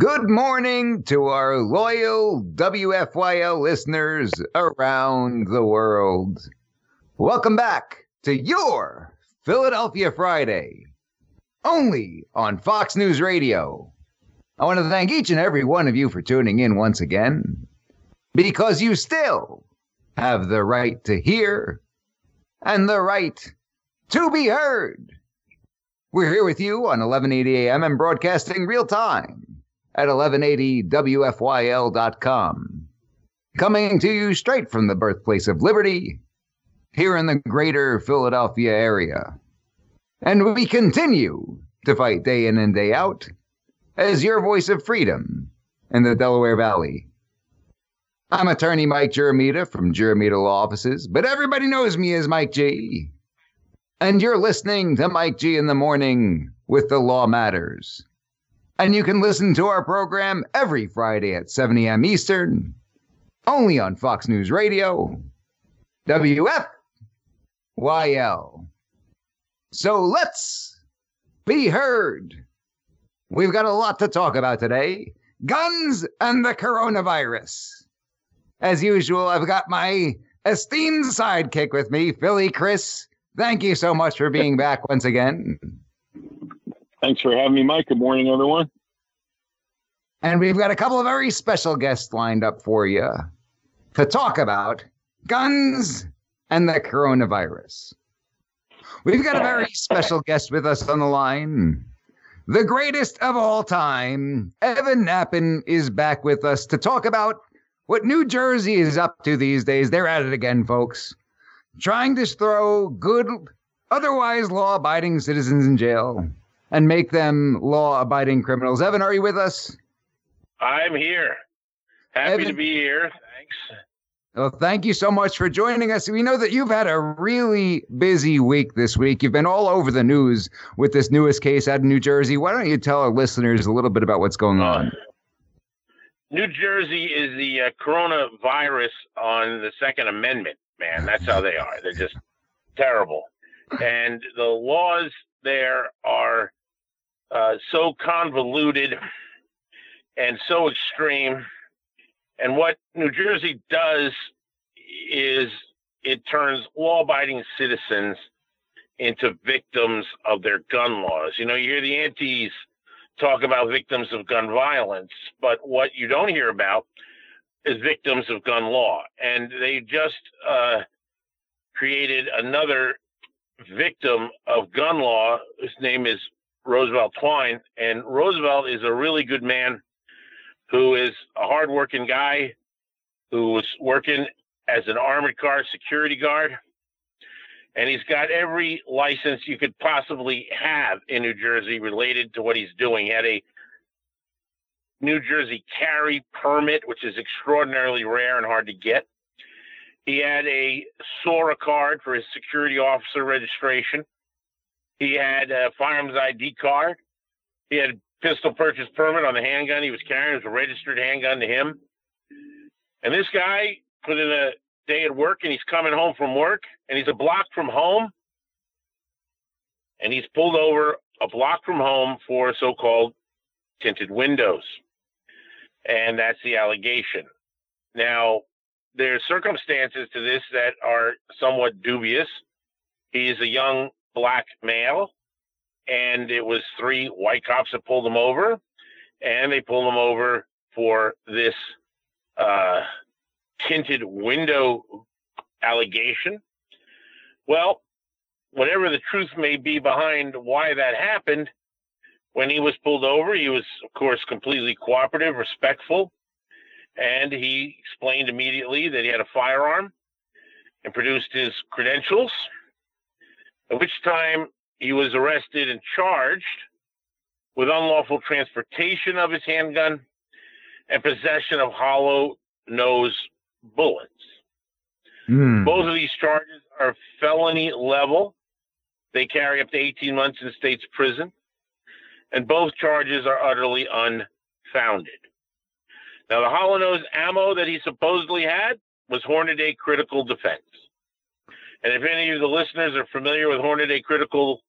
Good morning to our loyal WFYL listeners around the world. Welcome back to your Philadelphia Friday, only on Fox News Radio. I want to thank each and every one of you for tuning in once again, because you still have the right to hear and the right to be heard. We're here with you on 1180 AM and broadcasting real time at 1180WFYL.com. Coming to you straight from the birthplace of liberty here in the greater Philadelphia area. And we continue to fight day in and day out as your voice of freedom in the Delaware Valley. I'm attorney Mike Jeremita from Jeremita Law Offices, but everybody knows me as Mike G. And you're listening to Mike G in the morning with The Law Matters. And you can listen to our program every Friday at 7 a.m. Eastern, only on Fox News Radio, WFYL. So let's be heard. We've got a lot to talk about today guns and the coronavirus. As usual, I've got my esteemed sidekick with me, Philly Chris. Thank you so much for being back once again. Thanks for having me, Mike. Good morning, everyone. And we've got a couple of very special guests lined up for you to talk about guns and the coronavirus. We've got a very special guest with us on the line. The greatest of all time, Evan Nappen, is back with us to talk about what New Jersey is up to these days. They're at it again, folks trying to throw good, otherwise law abiding citizens in jail and make them law abiding criminals. Evan, are you with us? I'm here. Happy Evan, to be here. Thanks. Well, thank you so much for joining us. We know that you've had a really busy week this week. You've been all over the news with this newest case out of New Jersey. Why don't you tell our listeners a little bit about what's going on? New Jersey is the uh, coronavirus on the Second Amendment man. That's how they are. They're just terrible. And the laws there are uh, so convoluted and so extreme. And what New Jersey does is it turns law abiding citizens into victims of their gun laws. You know, you hear the antis talk about victims of gun violence, but what you don't hear about is victims of gun law. And they just uh, created another victim of gun law. His name is Roosevelt Twine. And Roosevelt is a really good man who is a hardworking guy who was working as an armored car security guard. And he's got every license you could possibly have in New Jersey related to what he's doing. He had a New Jersey carry permit, which is extraordinarily rare and hard to get. He had a SORA card for his security officer registration. He had a firearms ID card. He had a pistol purchase permit on the handgun he was carrying. It was a registered handgun to him. And this guy put in a day at work and he's coming home from work and he's a block from home. And he's pulled over a block from home for so called tinted windows and that's the allegation. Now, there's circumstances to this that are somewhat dubious. He's a young black male, and it was three white cops that pulled him over, and they pulled him over for this uh, tinted window allegation. Well, whatever the truth may be behind why that happened, when he was pulled over, he was, of course, completely cooperative, respectful, and he explained immediately that he had a firearm and produced his credentials, at which time he was arrested and charged with unlawful transportation of his handgun and possession of hollow nose bullets. Mm. Both of these charges are felony level. They carry up to 18 months in state's prison and both charges are utterly unfounded. Now, the hollow nose ammo that he supposedly had was Hornady critical defense. And if any of the listeners are familiar with Hornady critical,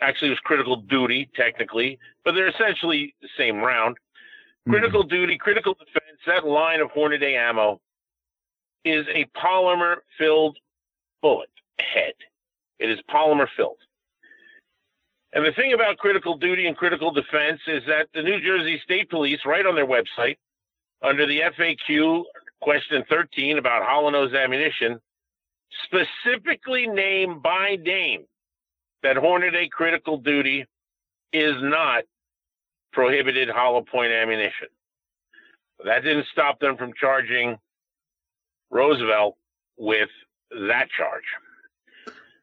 actually, it was critical duty, technically, but they're essentially the same round. Hmm. Critical duty, critical defense, that line of Hornady ammo is a polymer filled bullet head. It is polymer filled. And the thing about critical duty and critical defense is that the New Jersey State Police, right on their website, under the FAQ question 13 about hollow nose ammunition, specifically name by name that Hornady critical duty is not prohibited hollow point ammunition. That didn't stop them from charging Roosevelt with that charge.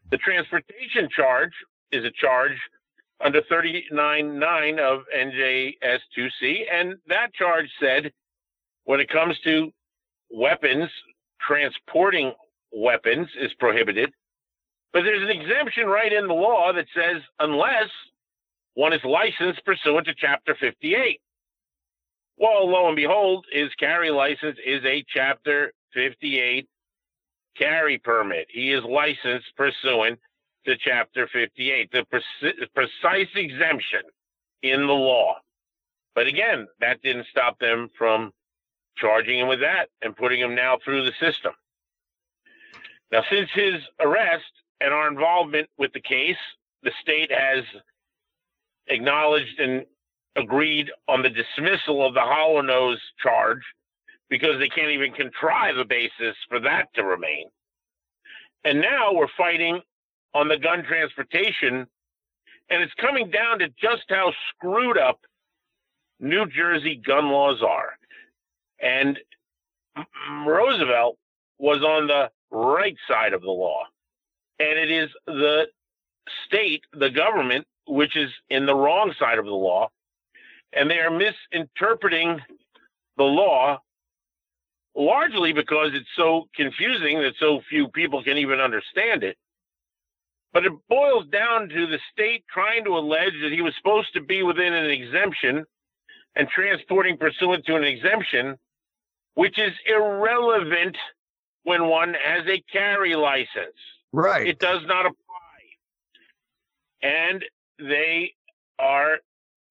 The transportation charge is a charge under 39.9 of NJS 2C, and that charge said when it comes to weapons, transporting weapons is prohibited. But there's an exemption right in the law that says unless one is licensed pursuant to Chapter 58. Well, lo and behold, his carry license is a Chapter 58 carry permit. He is licensed pursuant to Chapter 58, the pre- precise exemption in the law. But again, that didn't stop them from charging him with that and putting him now through the system. Now, since his arrest and our involvement with the case, the state has acknowledged and agreed on the dismissal of the hollow nose charge because they can't even contrive a basis for that to remain. And now we're fighting on the gun transportation, and it's coming down to just how screwed up New Jersey gun laws are. And Roosevelt was on the right side of the law. And it is the state, the government, which is in the wrong side of the law. And they are misinterpreting the law largely because it's so confusing that so few people can even understand it. But it boils down to the state trying to allege that he was supposed to be within an exemption and transporting pursuant to an exemption, which is irrelevant when one has a carry license. Right. It does not apply. And they are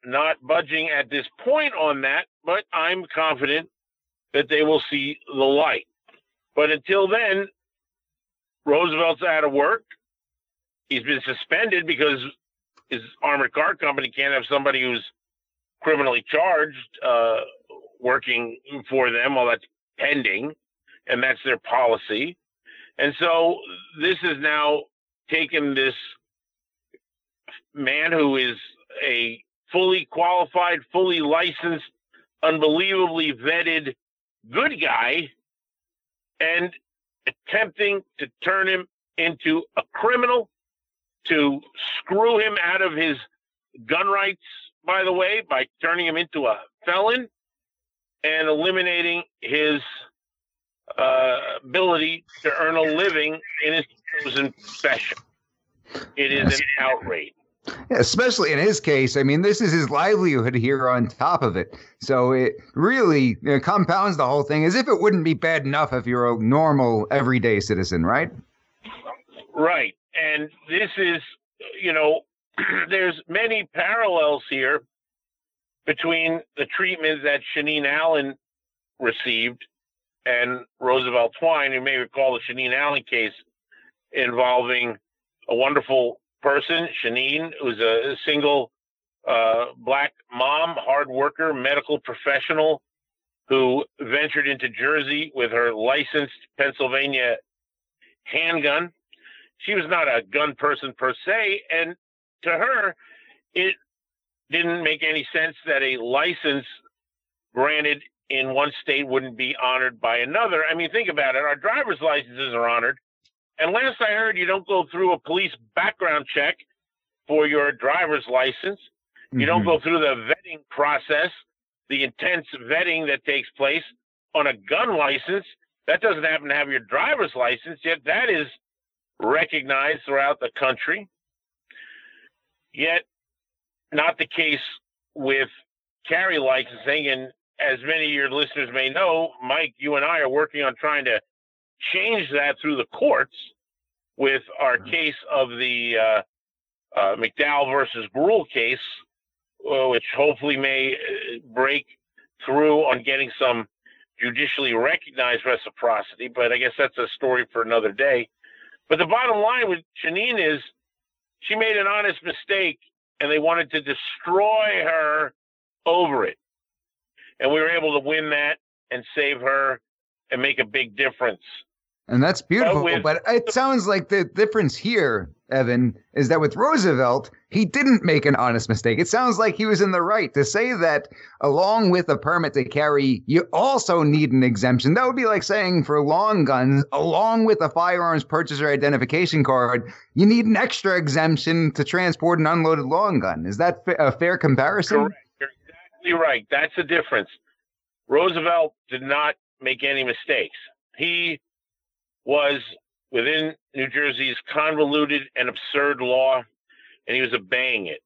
not budging at this point on that, but I'm confident that they will see the light. But until then, Roosevelt's out of work. He's been suspended because his armored car company can't have somebody who's criminally charged uh, working for them while that's pending, and that's their policy. And so this has now taken this man who is a fully qualified, fully licensed, unbelievably vetted good guy and attempting to turn him into a criminal, to screw him out of his gun rights, by the way, by turning him into a felon and eliminating his uh, ability to earn a living in his chosen profession. It is an outrage. Yeah, especially in his case. I mean, this is his livelihood here on top of it. So it really you know, compounds the whole thing as if it wouldn't be bad enough if you're a normal, everyday citizen, right? Right. And this is, you know, there's many parallels here between the treatment that Shaneen Allen received and Roosevelt Twine. You may recall the Shaneen Allen case involving a wonderful person, Shaneen, who's a single uh, black mom, hard worker, medical professional who ventured into Jersey with her licensed Pennsylvania handgun. She was not a gun person per se, and to her, it didn't make any sense that a license granted in one state wouldn't be honored by another. I mean, think about it. Our driver's licenses are honored and last I heard, you don't go through a police background check for your driver's license. You mm-hmm. don't go through the vetting process, the intense vetting that takes place on a gun license. That doesn't happen to have your driver's license, yet that is recognized throughout the country. Yet, not the case with carry licensing. And as many of your listeners may know, Mike, you and I are working on trying to change that through the courts with our mm-hmm. case of the uh, uh, McDowell versus Grewal case, uh, which hopefully may uh, break through on getting some judicially recognized reciprocity, but I guess that's a story for another day. But the bottom line with Shaneen is she made an honest mistake and they wanted to destroy her over it. And we were able to win that and save her and make a big difference. And that's beautiful. But, with, but it sounds like the difference here, Evan, is that with Roosevelt, he didn't make an honest mistake. It sounds like he was in the right to say that along with a permit to carry, you also need an exemption. That would be like saying for long guns, along with a firearms purchaser identification card, you need an extra exemption to transport an unloaded long gun. Is that a fair comparison? Correct. You're right. That's the difference. Roosevelt did not make any mistakes. He was within New Jersey's convoluted and absurd law, and he was obeying it.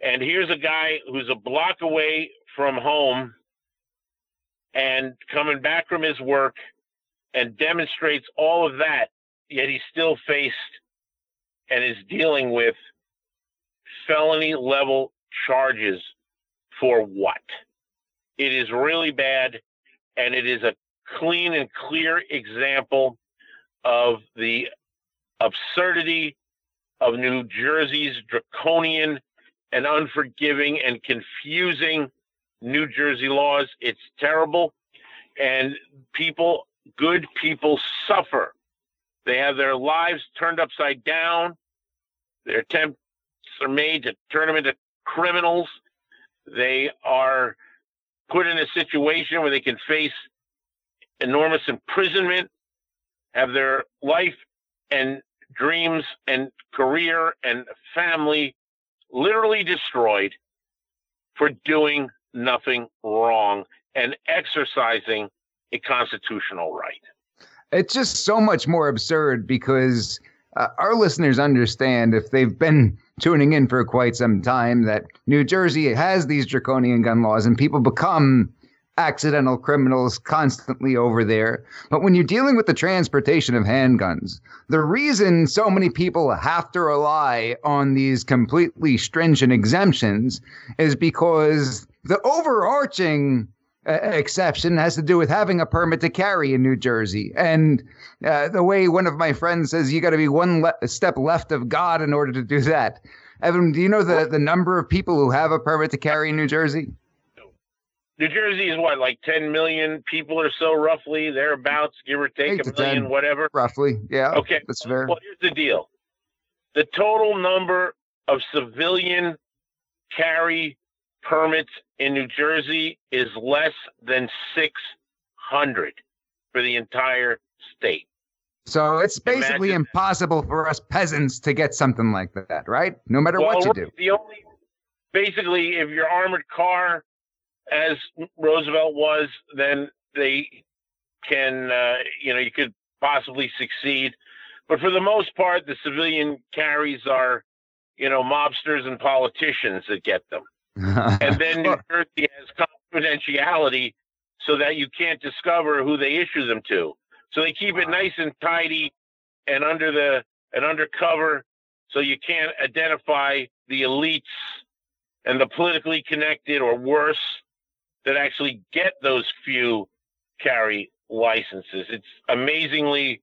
And here's a guy who's a block away from home and coming back from his work and demonstrates all of that, yet he's still faced and is dealing with felony level charges for what? It is really bad, and it is a clean and clear example of the absurdity of New Jersey's draconian and unforgiving and confusing New Jersey laws. It's terrible. And people, good people, suffer. They have their lives turned upside down. Their attempts are made to turn them into criminals. They are put in a situation where they can face enormous imprisonment have their life and dreams and career and family literally destroyed for doing nothing wrong and exercising a constitutional right. It's just so much more absurd because uh, our listeners understand if they've been tuning in for quite some time that New Jersey has these draconian gun laws and people become accidental criminals constantly over there. But when you're dealing with the transportation of handguns, the reason so many people have to rely on these completely stringent exemptions is because the overarching uh, exception has to do with having a permit to carry in New Jersey. And uh, the way one of my friends says, you got to be one le- step left of God in order to do that. Evan, do you know the, the number of people who have a permit to carry in New Jersey? New Jersey is what, like 10 million people or so, roughly, thereabouts, give or take a million, 10, whatever. Roughly, yeah. Okay, that's fair. Well, here's the deal: the total number of civilian carry permits in New Jersey is less than 600 for the entire state. So it's basically Imagine impossible that. for us peasants to get something like that, right? No matter well, what you do. The only, basically, if your armored car as Roosevelt was, then they can, uh, you know, you could possibly succeed. But for the most part, the civilian carries are, you know, mobsters and politicians that get them. And then New Jersey has confidentiality so that you can't discover who they issue them to. So they keep it nice and tidy and under the and undercover so you can't identify the elites and the politically connected or worse that actually get those few carry licenses. It's amazingly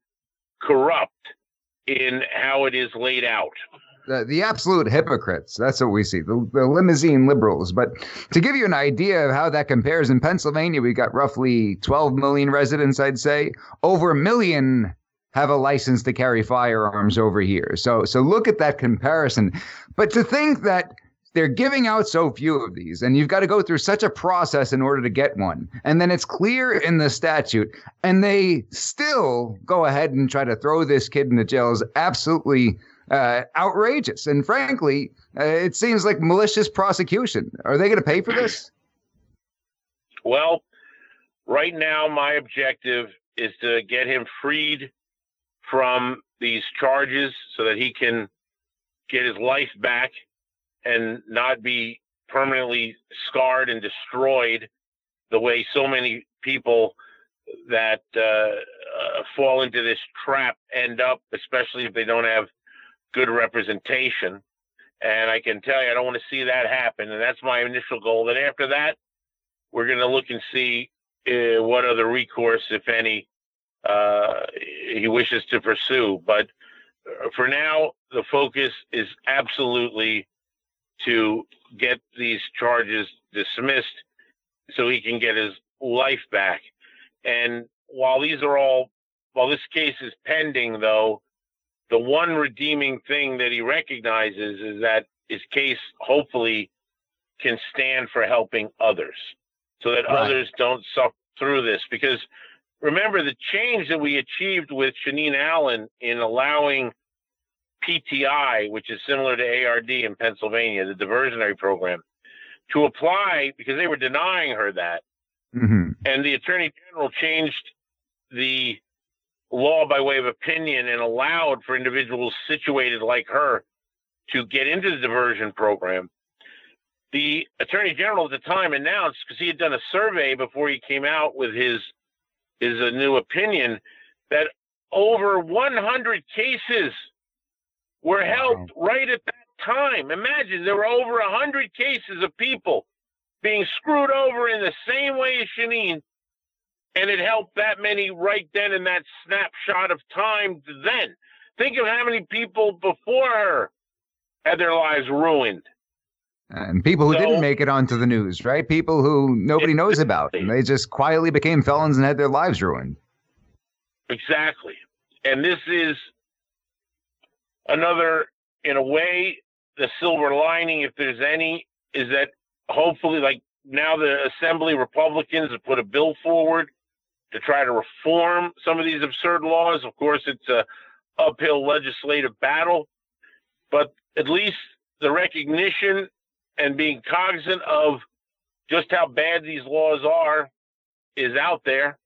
corrupt in how it is laid out. The, the absolute hypocrites. That's what we see. The, the limousine liberals. But to give you an idea of how that compares, in Pennsylvania, we got roughly 12 million residents, I'd say. Over a million have a license to carry firearms over here. So so look at that comparison. But to think that they're giving out so few of these, and you've got to go through such a process in order to get one. And then it's clear in the statute, and they still go ahead and try to throw this kid in the jail is absolutely uh, outrageous. And frankly, uh, it seems like malicious prosecution. Are they going to pay for this? Well, right now, my objective is to get him freed from these charges so that he can get his life back and not be permanently scarred and destroyed the way so many people that uh, uh, fall into this trap end up, especially if they don't have good representation. And I can tell you, I don't want to see that happen. And that's my initial goal. That after that, we're going to look and see uh, what other recourse, if any, uh, he wishes to pursue. But uh, for now, the focus is absolutely to get these charges dismissed so he can get his life back. And while these are all, while this case is pending, though, the one redeeming thing that he recognizes is that his case hopefully can stand for helping others so that right. others don't suffer through this. Because remember, the change that we achieved with Shaneen Allen in allowing PTI, which is similar to ARD in Pennsylvania, the diversionary program, to apply because they were denying her that. Mm-hmm. And the attorney general changed the law by way of opinion and allowed for individuals situated like her to get into the diversion program. The attorney general at the time announced because he had done a survey before he came out with his his uh, new opinion that over 100 cases were helped wow. right at that time. Imagine there were over 100 cases of people being screwed over in the same way as Shaneen and it helped that many right then in that snapshot of time then. Think of how many people before her had their lives ruined. And people who so, didn't make it onto the news, right? People who nobody knows about. And they just quietly became felons and had their lives ruined. Exactly. And this is another, in a way, the silver lining, if there's any, is that hopefully, like now the Assembly Republicans have put a bill forward to try to reform some of these absurd laws. Of course, it's a uphill legislative battle, but at least the recognition and being cognizant of just how bad these laws are is out there,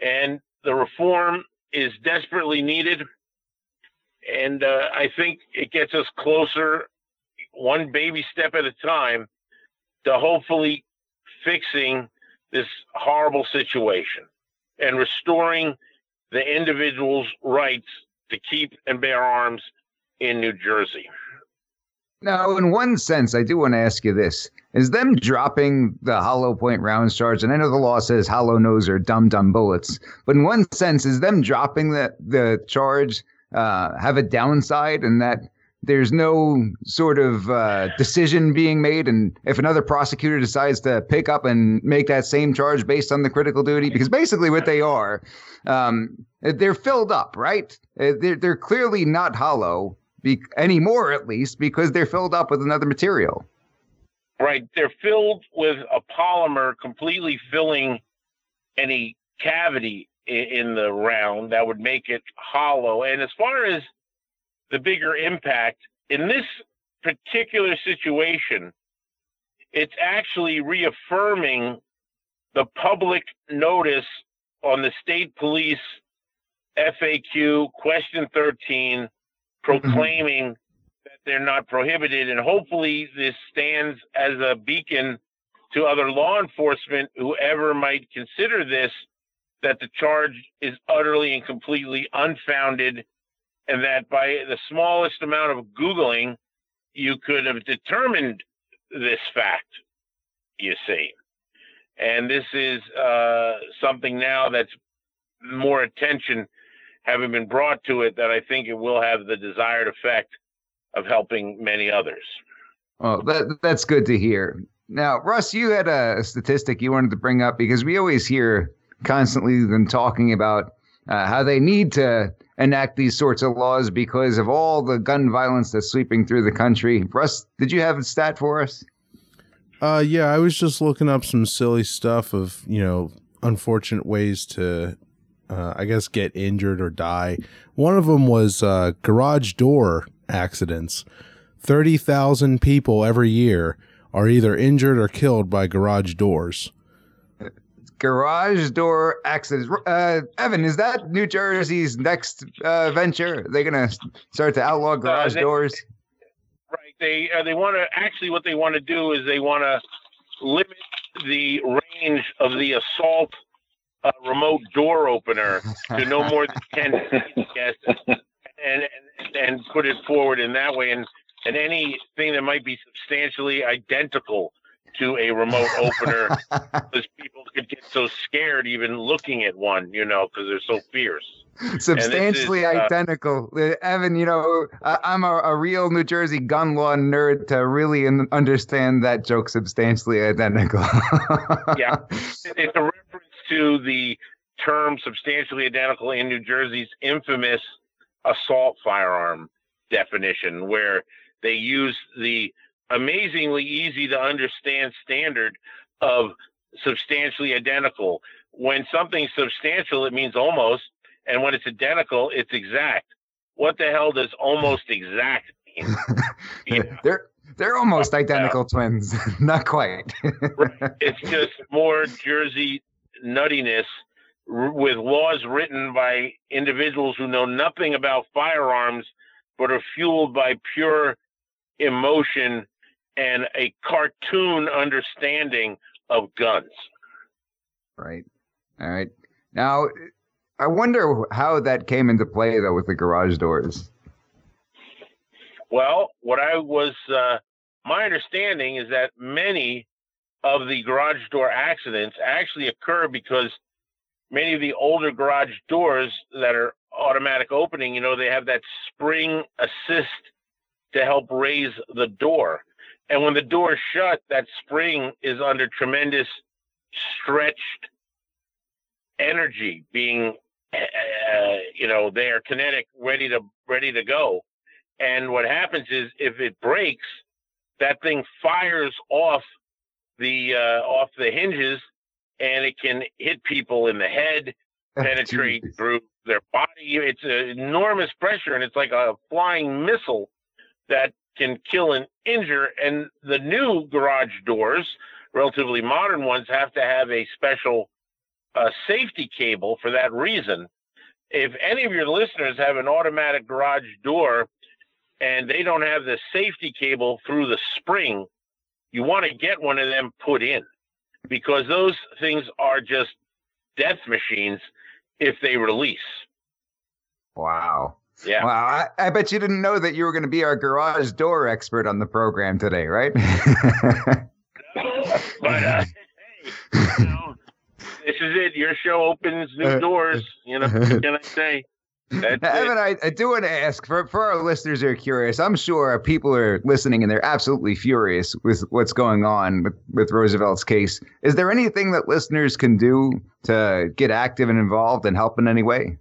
and the reform is desperately needed. And uh, I think it gets us closer, one baby step at a time, to hopefully fixing this horrible situation and restoring the individual's rights to keep and bear arms in New Jersey. Now, in one sense, I do want to ask you this. Is them dropping the hollow point rounds charge, and I know the law says hollow nose or dumb dumb bullets, but in one sense, is them dropping the, the charge uh, have a downside in that there's no sort of uh, decision being made. And if another prosecutor decides to pick up and make that same charge based on the critical duty, because basically what they are, um, they're filled up, right? Uh, they're, they're clearly not hollow be- anymore, at least, because they're filled up with another material. Right. They're filled with a polymer completely filling any cavity in the round that would make it hollow. And as far as the bigger impact. In this particular situation, it's actually reaffirming the public notice on the state police FAQ question 13 mm-hmm. proclaiming mm-hmm. that they're not prohibited. And hopefully, this stands as a beacon to other law enforcement, whoever might consider this, that the charge is utterly and completely unfounded and that by the smallest amount of Googling, you could have determined this fact, you see. And this is uh, something now that's more attention having been brought to it that I think it will have the desired effect of helping many others. Well, that that's good to hear. Now, Russ, you had a statistic you wanted to bring up because we always hear constantly them talking about uh, how they need to enact these sorts of laws because of all the gun violence that's sweeping through the country. Russ, did you have a stat for us? Uh, yeah, I was just looking up some silly stuff of you know unfortunate ways to, uh, I guess, get injured or die. One of them was uh, garage door accidents. Thirty thousand people every year are either injured or killed by garage doors garage door accidents. Uh, Evan, is that New Jersey's next uh, venture? Are they going to start to outlaw garage they, doors? Right. They uh, they want to actually what they want to do is they want to limit the range of the assault uh, remote door opener to no more than ten feet, yes, and, and and put it forward in that way, and and anything that might be substantially identical to a remote opener because people could get so scared even looking at one, you know, because they're so fierce. substantially is, uh, identical. Uh, Evan, you know, I'm a, a real New Jersey gun law nerd to really un- understand that joke substantially identical. Yeah. It's a reference to the term substantially identical in New Jersey's infamous assault firearm definition, where they use the amazingly easy to understand standard of substantially identical. When something's substantial, it means almost, and when it's identical, it's exact. What the hell does almost exact mean? You know, they're they're almost identical twins, not quite. it's just more Jersey nuttiness r- with laws written by individuals who know nothing about firearms but are fueled by pure emotion and a cartoon understanding of guns. right. All right. Now, I wonder how that came into play though with the garage doors. Well, what I was, uh, my understanding is that many of the garage door accidents actually occur because many of the older garage doors that are automatic opening, you know, they have that spring assist to help raise the door. And when the door is shut, that spring is under tremendous stretched energy being, uh, you know, they are kinetic, ready to ready to go. And what happens is if it breaks, that thing fires off the uh, off the hinges, and it can hit people in the head, penetrate through their body. It's an enormous pressure, and it's like a flying missile that can kill and injure. And the new garage doors, relatively modern ones, have to have a special uh, safety cable for that reason. If any of your listeners have an automatic garage door and they don't have the safety cable through the spring, you want to get one of them put in because those things are just death machines if they release. Wow. Yeah. Wow. I, I bet you didn't know that you were going to be our garage door expert on the program today, right? but uh, hey, you know, this is it. Your show opens new doors. You know, what can I say? That's Evan. I, I do want to ask for, for our listeners who are curious. I'm sure people are listening and they're absolutely furious with what's going on with, with Roosevelt's case. Is there anything that listeners can do to get active and involved and help in any way?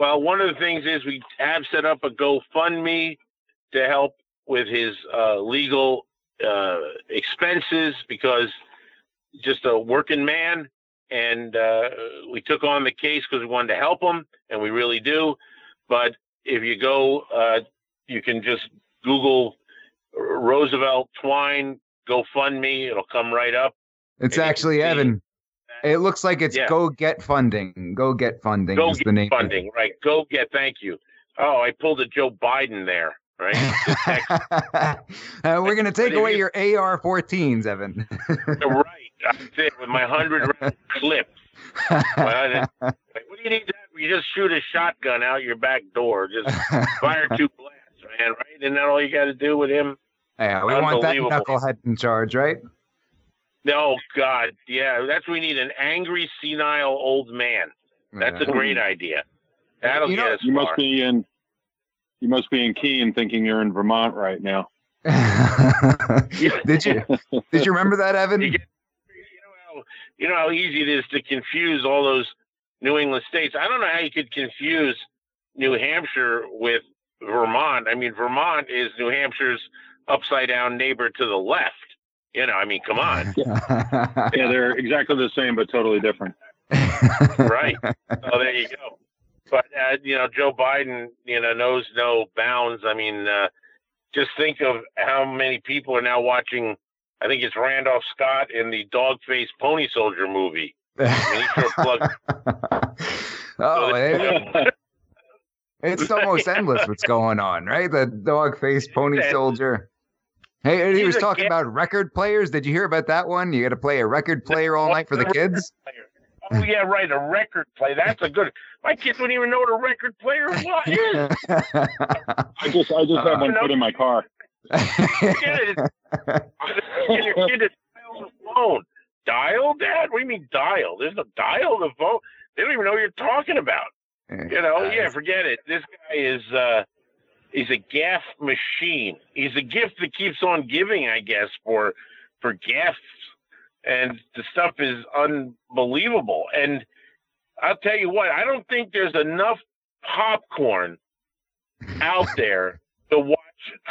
Well, one of the things is we have set up a GoFundMe to help with his uh, legal uh, expenses because just a working man, and uh, we took on the case because we wanted to help him, and we really do. But if you go, uh, you can just Google Roosevelt Twine GoFundMe; it'll come right up. It's And actually Evan. It looks like it's Yeah. Go Get Funding. Go Get Funding Go is the get name. funding, right? Go get. Thank you. Oh, I pulled a Joe Biden there, right? Uh, we're going to take away you- your AR-14s, Evan. right. That's it with my hundred round clip. Well, Like, what do you need? That? You just shoot a shotgun out your back door. Just fire two blasts, man. Right? Isn't that all you got to do with him? yeah, we want that knucklehead in charge, right? No, God, yeah. That's we need an angry, senile old man. That's a great idea. That'll You get know- us You must be in. You must be in Keene, thinking you're in Vermont right now. did you did you remember that, Evan? You get- you know how you know how easy it is to confuse all those New England states. I don't know how you could confuse New Hampshire with Vermont. I mean, Vermont is New Hampshire's upside down neighbor to the left. You know, I mean, come on, Yeah, they're exactly the same but totally different. right? Oh, there you go. But uh, you know, Joe Biden, you know, knows no bounds. I mean, uh, just think of how many people are now watching. I think it's Randolph Scott in the Dogface Pony Soldier movie. I mean, he sure plugged oh, it- it's almost endless what's going on, right? The dog faced pony soldier. Hey, he He's was talking about record players. Did you hear about that one? You got to play a record player all night for the kids. Oh yeah, right. A record player. That's a good. My kids wouldn't even know what a record player is. I just I just have one put in my car. Get it. Get your kid to dial the phone. Dial, Dad? What do you mean dial? There's no dial the phone. They don't even know what you're talking about. You know, yeah, forget it. This guy is uh he's a gaffe machine. He's a gift that keeps on giving, I guess, for for gaffes. And the stuff is unbelievable. And I'll tell you what, I don't think there's enough popcorn out there to watch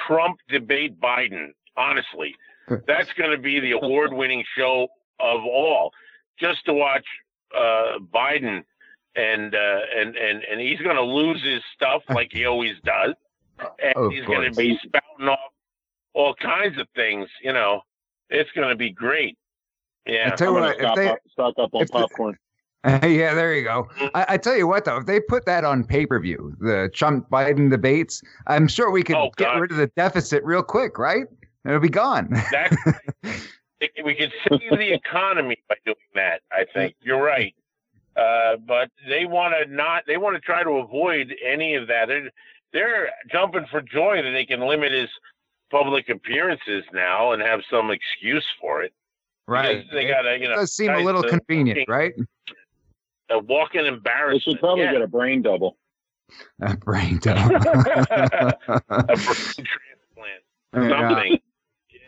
Trump debate Biden. Honestly, that's going to be the award-winning show of all. Just to watch uh, Biden, and uh, and and and he's going to lose his stuff like he always does, and Of he's going to be spouting off all kinds of things. You know, it's going to be great. Yeah. I tell you what, if they, up, stock up on if the- popcorn. yeah, there you go. I, I tell you what, though, if they put that on pay per view, the Trump Biden debates, I'm sure we could Oh, get rid of the deficit real quick, right? It'll be gone. We could save the economy by doing that. I think you're right, uh, but they want to not. They want to try to avoid any of that. They're, they're jumping for joy that they can limit his public appearances now and have some excuse for it. right. Because They got to, you know, does seem a little uh, convenient, walking- right? a walking embarrassment. They embarrassment. should probably yeah. get a brain double. A brain double. a brain transplant. Something.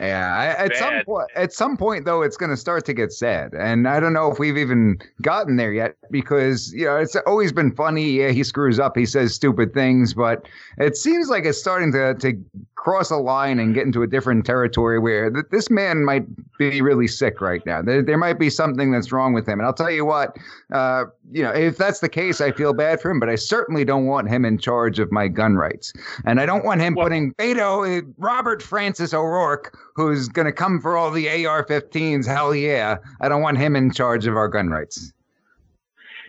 Yeah, I, at some point, at some point though, it's going to start to get sad, and I don't know if we've even gotten there yet because you know it's always been funny. Yeah, he screws up, he says stupid things, but it seems like it's starting to to cross a line and get into a different territory where th- this man might be really sick right now. There, there might be something that's wrong with him, and I'll tell you what, uh, you know, if that's the case, I feel bad for him, but I certainly don't want him in charge of my gun rights, and I don't want him Well- putting Beto, uh, Robert Francis O'Rourke who's going to come for all the AR-15s. Hell yeah! I don't want him in charge of our gun rights.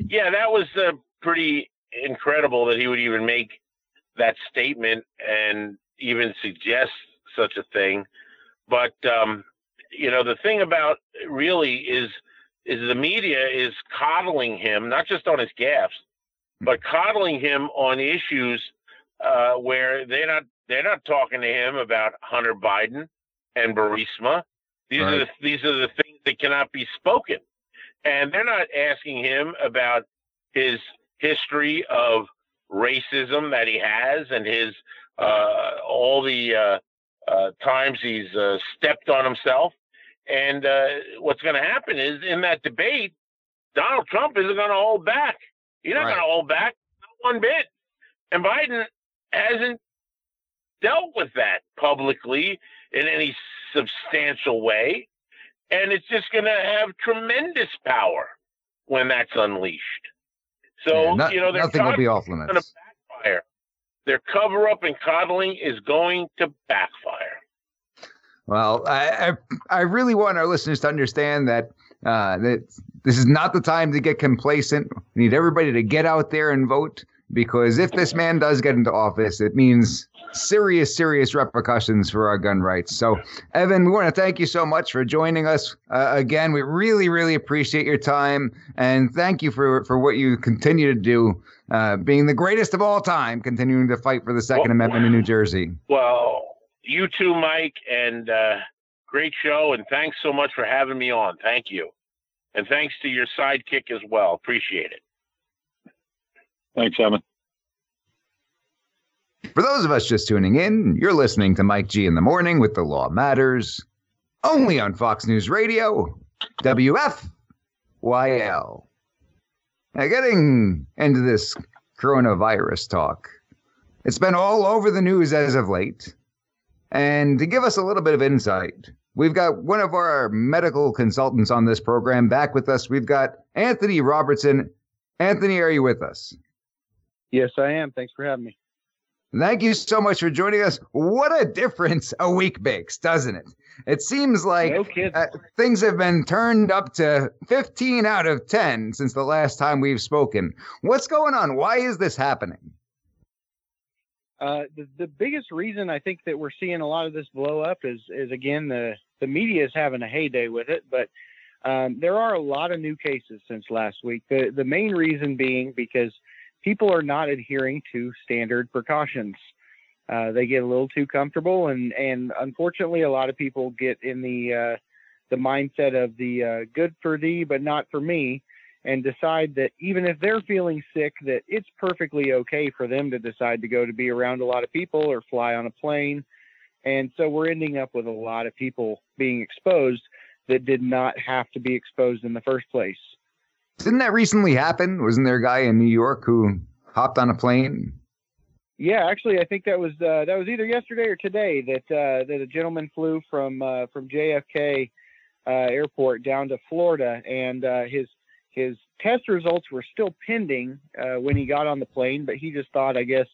Yeah, that was uh, pretty incredible that he would even make that statement and even suggest such a thing. But um, you know, the thing about really is is the media is coddling him, not just on his gaffes, but coddling him on issues uh, where they're not they're not talking to him about Hunter Biden and Burisma. These are the, these are the things that cannot be spoken, and they're not asking him about his history of racism that he has and his uh, all the uh, uh, times he's uh, stepped on himself. And uh, what's going to happen is in that debate, Donald Trump isn't going to hold back. He's not Right. going to hold back not one bit. And Biden hasn't dealt with that publicly in any substantial way. And it's just going to have tremendous power when that's unleashed. So, Yeah, no- you know, nothing will be off limits. backfire. Their cover up and coddling is going to backfire. Well, I, I I really want our listeners to understand that uh, that this is not the time to get complacent. We need everybody to get out there and vote because if this man does get into office, it means serious, serious repercussions for our gun rights. So, Evan, we want to thank you so much for joining us uh, again. We really, really appreciate your time and thank you for for what you continue to do, uh, being the greatest of all time, continuing to fight for the Second Well- Amendment in New Jersey. Well, you too, Mike, and uh, great show. And thanks so much for having me on. Thank you. And thanks to your sidekick as well. Appreciate it. Thanks, Evan. For those of us just tuning in, you're listening to Mike G in the morning with The Law Matters, only on Fox News Radio, WFYL. Now, getting into this coronavirus talk, it's been all over the news as of late. And to give us a little bit of insight, we've got one of our medical consultants on this program back with us. We've got Anthony Robertson. Anthony, are you with us? Yes, I am. Thanks for having me. Thank you so much for joining us. What a difference a week makes, doesn't it? It seems like no uh, things have been turned up to 15 out of 10 since the last time we've spoken. What's going on? Why is this happening? Uh, the, the biggest reason I think that we're seeing a lot of this blow up is, is again, the, the media is having a heyday with it, but um, there are a lot of new cases since last week. The, the main reason being because people are not adhering to standard precautions. Uh, they get a little too comfortable, and, and unfortunately, a lot of people get in the uh, the mindset of the uh, good for thee, but not for me, and decide that even if they're feeling sick, that it's perfectly okay for them to decide to go to be around a lot of people or fly on a plane. And so we're ending up with a lot of people being exposed that did not have to be exposed in the first place. Didn't that recently happen? Wasn't there a guy in New York who hopped on a plane? Yeah, actually, I think that was uh, that was either yesterday or today that uh, that a gentleman flew from uh, from JFK uh, Airport down to Florida, and uh, his his test results were still pending uh, when he got on the plane. But he just thought, I guess,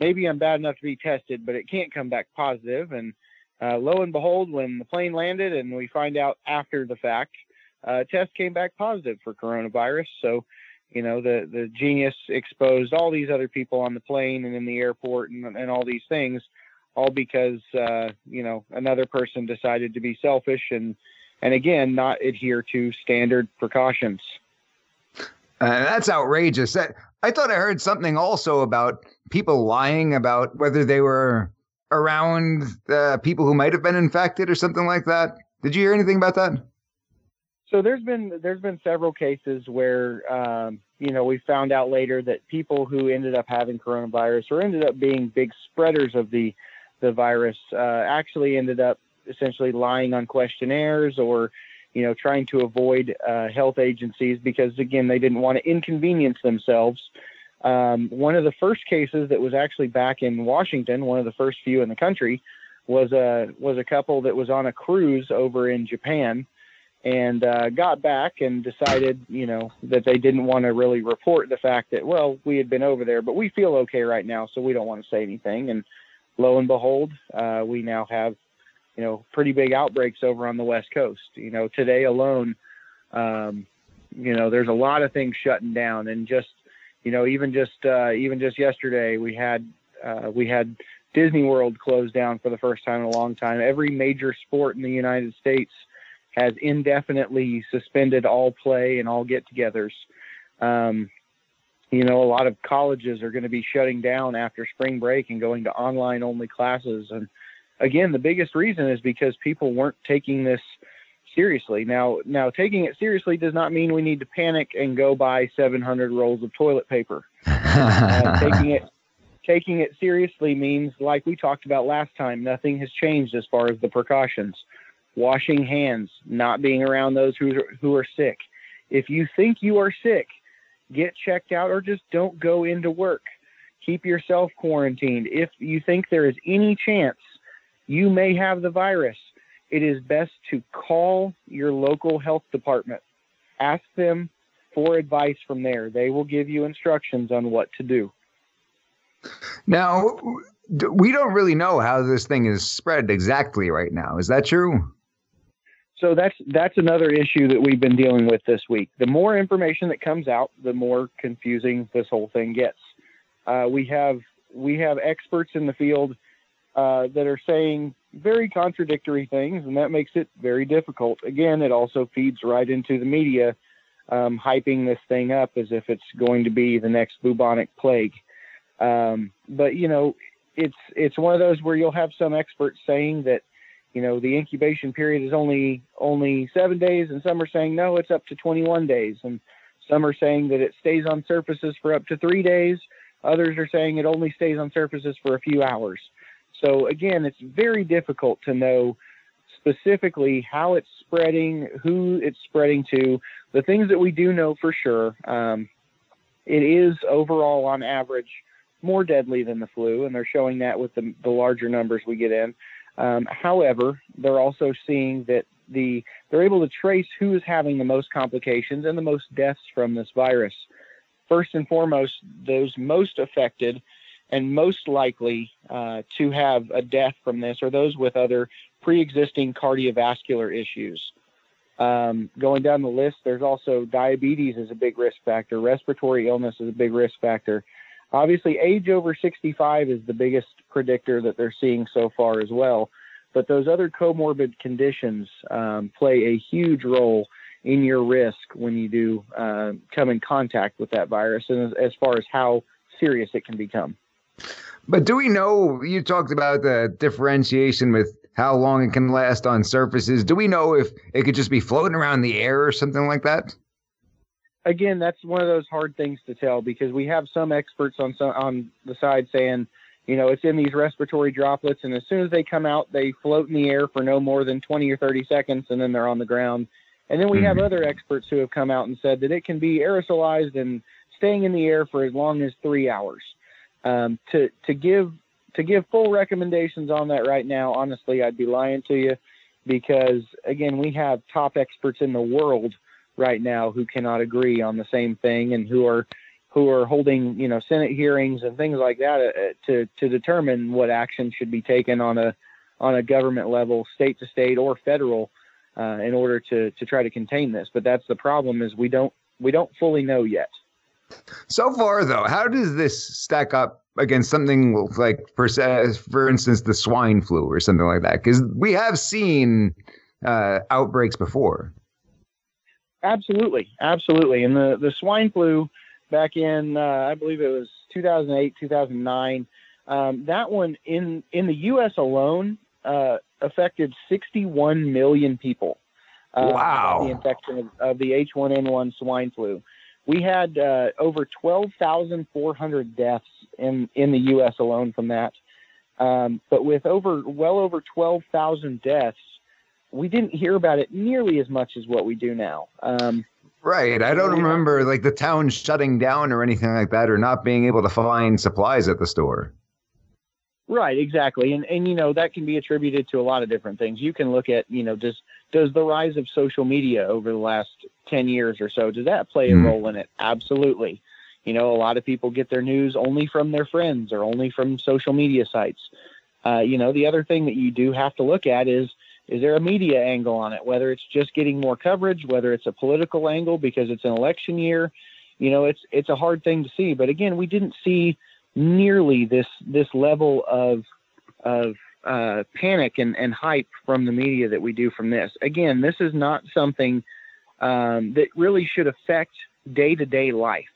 maybe I'm bad enough to be tested, but it can't come back positive. And lo and behold, when the plane landed, and we find out after the fact, test came back positive for coronavirus. So you know the the genius exposed all these other people on the plane and in the airport and, and all these things all because uh, you know another person decided to be selfish and and again not adhere to standard precautions. Uh, that's outrageous. That, i thought i heard something also about people lying about whether they were around uh, people who might have been infected or something like that. Did you hear anything about that so there's been there's been several cases where um, you know we found out later that people who ended up having coronavirus or ended up being big spreaders of the the virus uh, actually ended up essentially lying on questionnaires or you know trying to avoid uh, health agencies because again they didn't want to inconvenience themselves. Um, one of the first cases that was actually back in Washington, one of the first few in the country, was a was a couple that was on a cruise over in Japan and uh, got back and decided, you know, that they didn't want to really report the fact that, well, we had been over there, but we feel okay right now, so we don't want to say anything. And lo and behold, uh, we now have, you know, pretty big outbreaks over on the West Coast. You know, today alone, um, you know, there's a lot of things shutting down, and just, you know, even just uh, even just yesterday, we had uh, we had Disney World closed down for the first time in a long time. Every major sport in the United States has indefinitely suspended all play and all get-togethers. Um, you know, a lot of colleges are going to be shutting down after spring break and going to online-only classes. And again, the biggest reason is because people weren't taking this seriously. Now, now taking it seriously does not mean we need to panic and go buy 700 rolls of toilet paper. uh, taking it taking it seriously means, like we talked about last time, nothing has changed as far as the precautions washing hands, not being around those who who are sick. If you think you are sick, get checked out or just don't go into work. Keep yourself quarantined. If you think there is any chance you may have the virus, it is best to call your local health department. Ask them for advice from there. They will give you instructions on what to do. Now, we don't really know how this thing is spread exactly right now. Is that true? So that's that's another issue that we've been dealing with this week. The more information that comes out, the more confusing this whole thing gets. Uh, we have we have experts in the field uh, that are saying very contradictory things, and that makes it very difficult. Again, it also feeds right into the media, um, hyping this thing up as if it's going to be the next bubonic plague. Um, but you know, it's it's one of those where you'll have some experts saying that you know the incubation period is only only seven days and some are saying no it's up to 21 days. And some are saying that it stays on surfaces for up to three days. Others are saying it only stays on surfaces for a few hours. So again it's very difficult to know specifically how it's spreading who it's spreading to. The things that we do know for sure um, it is overall on average more deadly than the flu and they're showing that with the, the larger numbers we get in um, however, they're also seeing that the they're able to trace who is having the most complications and the most deaths from this virus. First and foremost, those most affected and most likely uh, to have a death from this are those with other pre-existing cardiovascular issues. Um, going down the list, there's also diabetes is a big risk factor. Respiratory illness is a big risk factor. Obviously, age over 65 is the biggest predictor that they're seeing so far as well. But those other comorbid conditions um, play a huge role in your risk when you do uh, come in contact with that virus, and as, as far as how serious it can become. But do we know? You talked about the differentiation with how long it can last on surfaces? Do we know if it could just be floating around the air or something like that? Again, that's one of those hard things to tell because we have some experts on some on the side saying, you know, it's in these respiratory droplets, and as soon as they come out, they float in the air for no more than 20 or 30 seconds, and then they're on the ground. And then we have Mhm. other experts who have come out and said that it can be aerosolized and staying in the air for as long as three hours. Um, to to give to give full recommendations on that right now, honestly, I'd be lying to you because again, we have top experts in the world right now who cannot agree on the same thing and who are who are holding you know Senate hearings and things like that uh, to to determine what action should be taken on a on a government level, state to state or federal, uh, in order to to try to contain this. But that's the problem is we don't we don't fully know yet. So far, though, how does this stack up against something like, for, for instance, the swine flu or something like that? Because we have seen uh, outbreaks before. Absolutely, absolutely. And the the swine flu back in uh, I believe it was 2008, 2009. Um, that one in in the U.S. alone uh, affected 61 million people. Uh, Wow. The infection of, of the H1N1 swine flu. We had uh, over 12,400 deaths in in the U.S. alone from that. Um, but with over well over 12,000 deaths, we didn't hear about it nearly as much as what we do now. Um, Right. I don't remember like the town shutting down or anything like that, or not being able to find supplies at the store. right, exactly, and and you know that can be attributed to a lot of different things. You can look at you know does does the rise of social media over the last ten years or so does that play a Mhm. role in it? Absolutely. You know, a lot of people get their news only from their friends or only from social media sites. Uh, you know, the other thing that you do have to look at is is there a media angle on it? Whether it's just getting more coverage, whether it's a political angle because it's an election year, you know, it's it's a hard thing to see. But again, we didn't see nearly this this level of of uh, panic and, and hype from the media that we do from this. Again, this is not something um, that really should affect day to day life.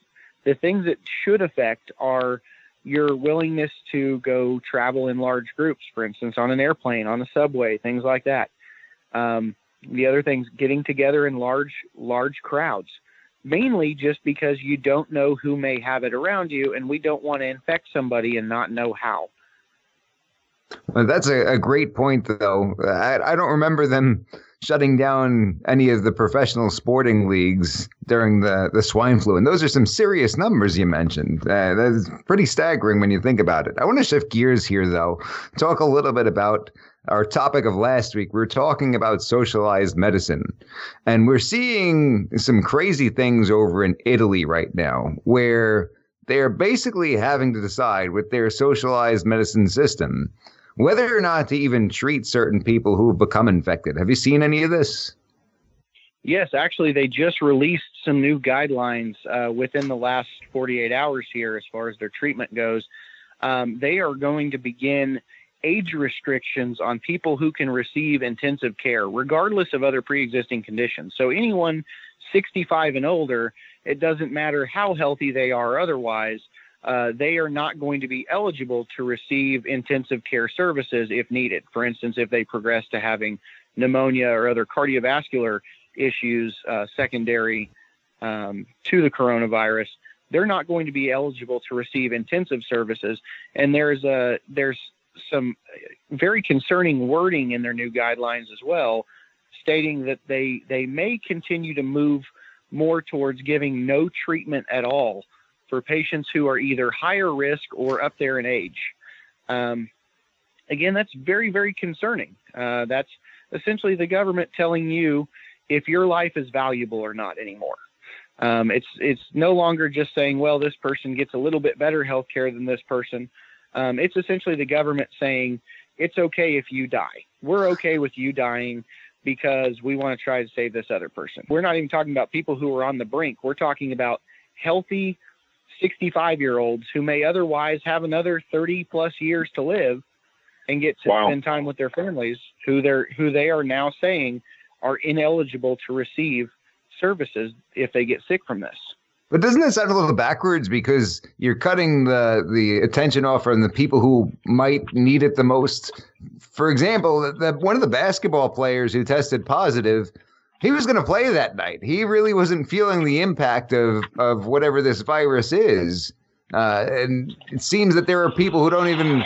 The things that should affect are your willingness to go travel in large groups, for instance, on an airplane, on a subway, things like that. Um, the other things, getting together in large, large crowds, mainly just because you don't know who may have it around you, and we don't want to infect somebody and not know how. Well, that's a, a great point, though. I, I don't remember them shutting down any of the professional sporting leagues during the, the swine flu. And those are some serious numbers you mentioned. Uh, that's pretty staggering when you think about it. I want to shift gears here, though, talk a little bit about our topic of last week. We're talking about socialized medicine. And we're seeing some crazy things over in Italy right now where they're basically having to decide with their socialized medicine system whether or not to even treat certain people who have become infected. Have you seen any of this? Yes, actually, they just released some new guidelines uh, within the last 48 hours here as far as their treatment goes. Um, they are going to begin age restrictions on people who can receive intensive care, regardless of other pre existing conditions. So, anyone 65 and older, it doesn't matter how healthy they are otherwise, uh, they are not going to be eligible to receive intensive care services if needed. For instance, if they progress to having pneumonia or other cardiovascular issues uh, secondary um, to the coronavirus, they're not going to be eligible to receive intensive services. And there's a there's some very concerning wording in their new guidelines as well, stating that they they may continue to move more towards giving no treatment at all for patients who are either higher risk or up there in age. Um, again, that's very, very concerning. Uh, that's essentially the government telling you if your life is valuable or not anymore. Um, it's it's no longer just saying, well, this person gets a little bit better health care than this person. Um, it's essentially the government saying it's okay if you die. We're okay with you dying because we want to try to save this other person. We're not even talking about people who are on the brink. We're talking about healthy 65 year olds who may otherwise have another 30 plus years to live and get to Wow. spend time with their families who they're who they are now saying are ineligible to receive services if they get sick from this. But doesn't that sound a little backwards because you're cutting the the attention off from the people who might need it the most? For example, the, the, one of the basketball players who tested positive, he was going to play that night. He really wasn't feeling the impact of of whatever this virus is, uh, and it seems that there are people who don't even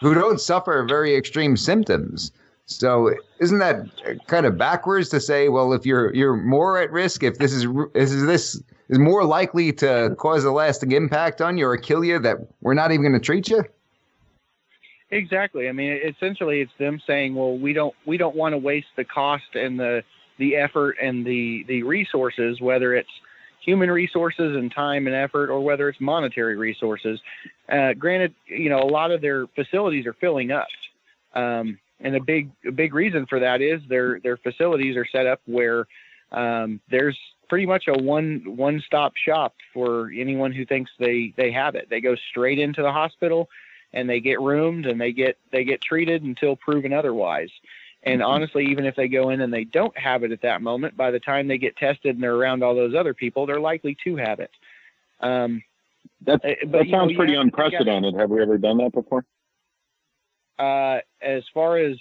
who don't suffer very extreme symptoms. So isn't that kind of backwards to say, well, if you're you're more at risk, if this is is this is more likely to cause a lasting impact on you or kill you, that we're not even going to treat you? Exactly. I mean, essentially, it's them saying, well, we don't we don't want to waste the cost and the the effort and the the resources, whether it's human resources and time and effort, or whether it's monetary resources. Uh, granted, you know, a lot of their facilities are filling up. Um, and a big a big reason for that is their their facilities are set up where um, there's pretty much a one one stop shop for anyone who thinks they they have it. They go straight into the hospital and they get roomed and they get they get treated until proven otherwise. And mm-hmm. honestly, even if they go in and they don't have it at that moment, by the time they get tested and they're around all those other people, they're likely to have it. Um, eh, that sounds know, pretty unprecedented. Have we ever done that before? Uh, as far as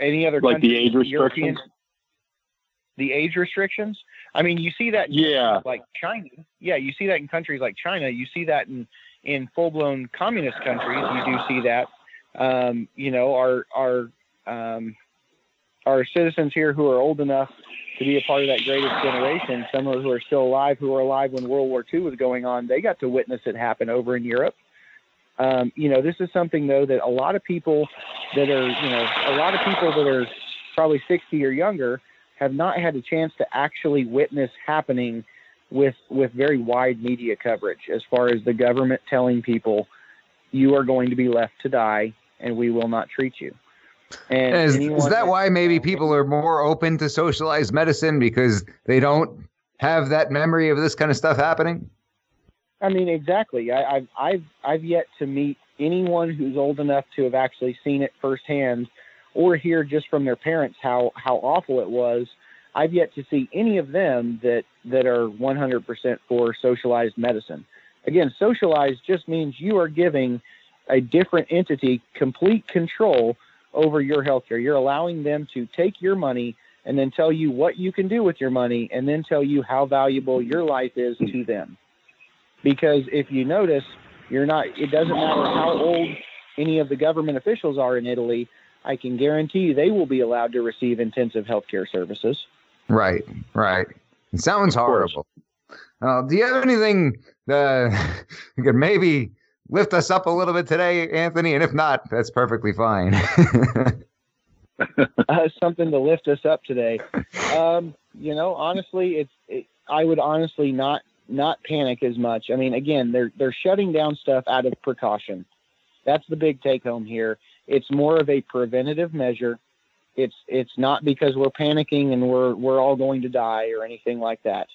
any other like the age restrictions, European, the age restrictions. I mean, you see that. yeah. Like China. Yeah, you see that in countries like China. You see that in in full blown communist countries. You do see that. Um, you know, our our um, our citizens here who are old enough to be a part of that greatest generation, some of who are still alive, who were alive when World War II was going on, they got to witness it happen over in Europe. Um, you know, this is something though that a lot of people that are, you know, a lot of people that are probably 60 or younger have not had a chance to actually witness happening with with very wide media coverage as far as the government telling people you are going to be left to die and we will not treat you. And is, is that why maybe people are more open to socialized medicine because they don't have that memory of this kind of stuff happening? I mean, exactly. I, have I've I've yet to meet anyone who's old enough to have actually seen it firsthand, or hear just from their parents how how awful it was. I've yet to see any of them that that are 100% for socialized medicine. Again, socialized just means you are giving a different entity complete control over your healthcare. You're allowing them to take your money and then tell you what you can do with your money and then tell you how valuable your life is to them because if you notice, you're not. It doesn't matter how old any of the government officials are in Italy. I can guarantee they will be allowed to receive intensive health care services. Right, right. It sounds horrible. Uh, do you have anything uh, could maybe lift us up a little bit today, Anthony? And if not, that's perfectly fine. uh, something to lift us up today. Um, you know, honestly, it's. It, I would honestly not not panic as much. I mean, again, they're they're shutting down stuff out of precaution. That's the big take home here. It's more of a preventative measure. It's it's not because we're panicking and we're we're all going to die or anything like that.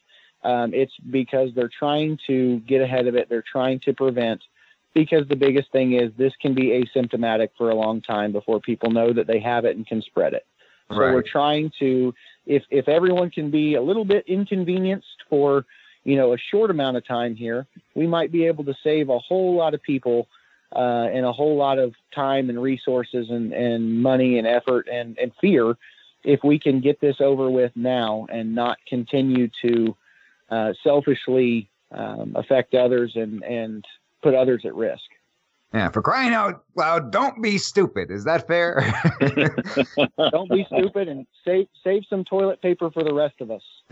Um, it's because they're trying to get ahead of it. They're trying to prevent. Because the biggest thing is this can be asymptomatic for a long time before people know that they have it and can spread it. So right. we're trying to, if if everyone can be a little bit inconvenienced for you know, a short amount of time here, we might be able to save a whole lot of people uh, and a whole lot of time and resources and, and money and effort and, and fear if we can get this over with now and not continue to uh, selfishly um, affect others and, and put others at risk. Yeah, for crying out loud, don't be stupid. Is that fair? don't be stupid and save save some toilet paper for the rest of us.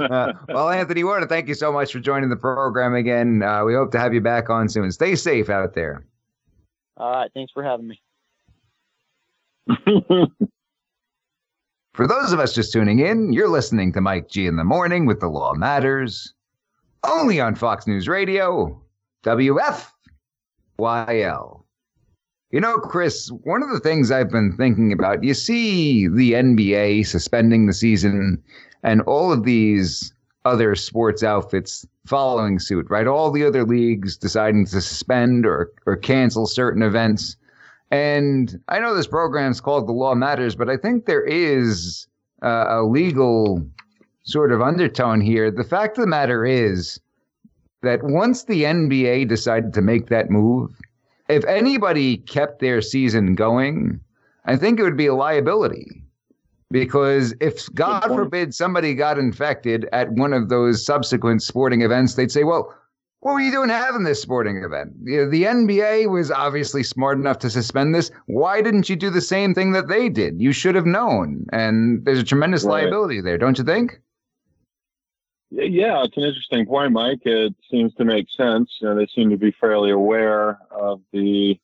uh, well, Anthony Warner, thank you so much for joining the program again. Uh, we hope to have you back on soon. Stay safe out there. All right, thanks for having me. for those of us just tuning in, you're listening to Mike G in the morning with the Law Matters, only on Fox News Radio WFYL. You know, Chris, one of the things I've been thinking about, you see the NBA suspending the season and all of these other sports outfits following suit, right? All the other leagues deciding to suspend or, or cancel certain events. And I know this program is called The Law Matters, but I think there is uh, a legal sort of undertone here. The fact of the matter is that once the NBA decided to make that move, if anybody kept their season going, I think it would be a liability. Because if, God forbid, somebody got infected at one of those subsequent sporting events, they'd say, well, what were you doing having this sporting event? Know, the NBA was obviously smart enough to suspend this. Why didn't you do the same thing that they did? You should have known. And there's a tremendous right. liability there, don't you think? Yeah, it's an interesting point, Mike. It seems to make sense. You know, they seem to be fairly aware of the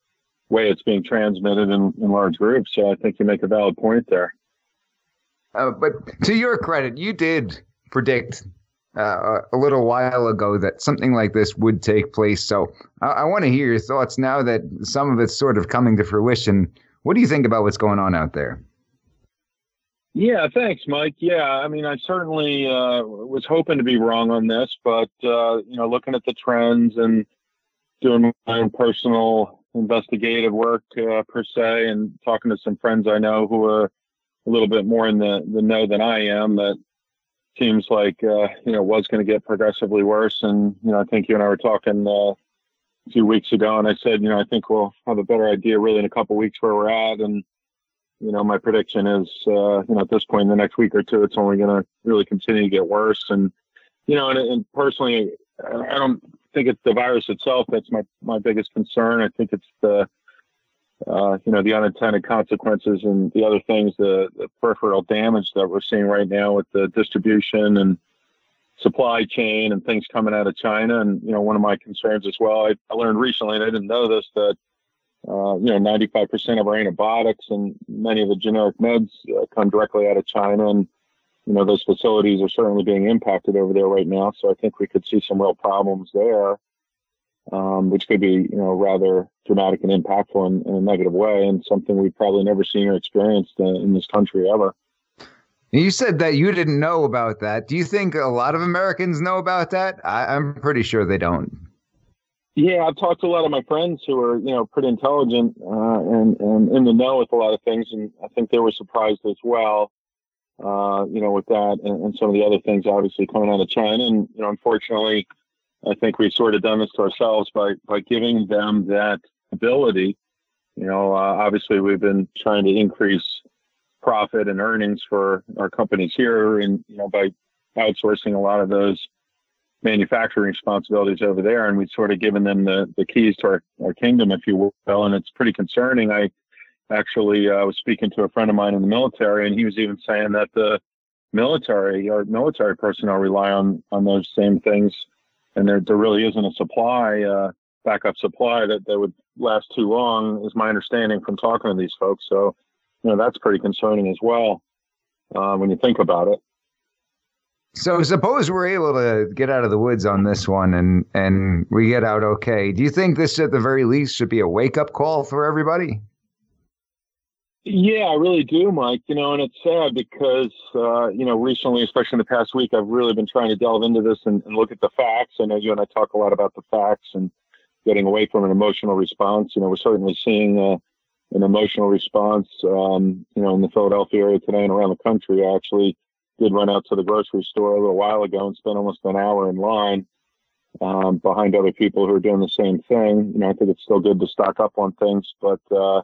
way it's being transmitted in, in large groups. So I think you make a valid point there. Uh, but to your credit, you did predict uh, a little while ago that something like this would take place. So I, I want to hear your thoughts now that some of it's sort of coming to fruition. What do you think about what's going on out there? Yeah, thanks, Mike. Yeah, I mean, I certainly uh, was hoping to be wrong on this, but uh, you know, looking at the trends and doing my own personal investigative work uh, per se, and talking to some friends I know who are a little bit more in the the know than I am, that seems like uh, you know was going to get progressively worse. And you know, I think you and I were talking uh, a few weeks ago, and I said, you know, I think we'll have a better idea really in a couple weeks where we're at, and you know, my prediction is, uh, you know, at this point in the next week or two, it's only going to really continue to get worse. And, you know, and, and, personally, I don't think it's the virus itself that's my, my biggest concern. I think it's the, uh, you know, the unintended consequences and the other things, the, the peripheral damage that we're seeing right now with the distribution and supply chain and things coming out of China. And, you know, one of my concerns as well, I, I learned recently, and I didn't know this, that uh, you know, 95% of our antibiotics and many of the generic meds uh, come directly out of China. And, you know, those facilities are certainly being impacted over there right now. So I think we could see some real problems there, um, which could be, you know, rather dramatic and impactful in, in, a negative way and something we've probably never seen or experienced in, in this country ever. You said that you didn't know about that. Do you think a lot of Americans know about that? I, I'm pretty sure they don't. Yeah, I've talked to a lot of my friends who are, you know, pretty intelligent uh, and and in the know with a lot of things, and I think they were surprised as well. Uh, you know, with that and, and, some of the other things, obviously coming out of China, and you know, unfortunately, I think we've sort of done this to ourselves by by giving them that ability. You know, uh, obviously, we've been trying to increase profit and earnings for our companies here, and you know, by outsourcing a lot of those manufacturing responsibilities over there, and we've sort of given them the, the keys to our, our kingdom, if you will. And it's pretty concerning. I actually uh, was speaking to a friend of mine in the military, and he was even saying that the military or military personnel rely on on those same things, and there there really isn't a supply, uh, backup supply that that would last too long, is my understanding from talking to these folks. So, you know, that's pretty concerning as well uh, when you think about it. So suppose we're able to get out of the woods on this one and and we get out okay. Do you think this at the very least should be a wake up call for everybody? Yeah, I really do, Mike. You know, and it's sad because uh, you know, recently, especially in the past week, I've really been trying to delve into this and, and look at the facts. I know you and I talk a lot about the facts and getting away from an emotional response. You know, we're certainly seeing uh, an emotional response. Um, you know, in the Philadelphia area today and around the country, actually did run out to the grocery store a little while ago and spent almost an hour in line um, behind other people who are doing the same thing. You know, I think it's still good to stock up on things, but uh,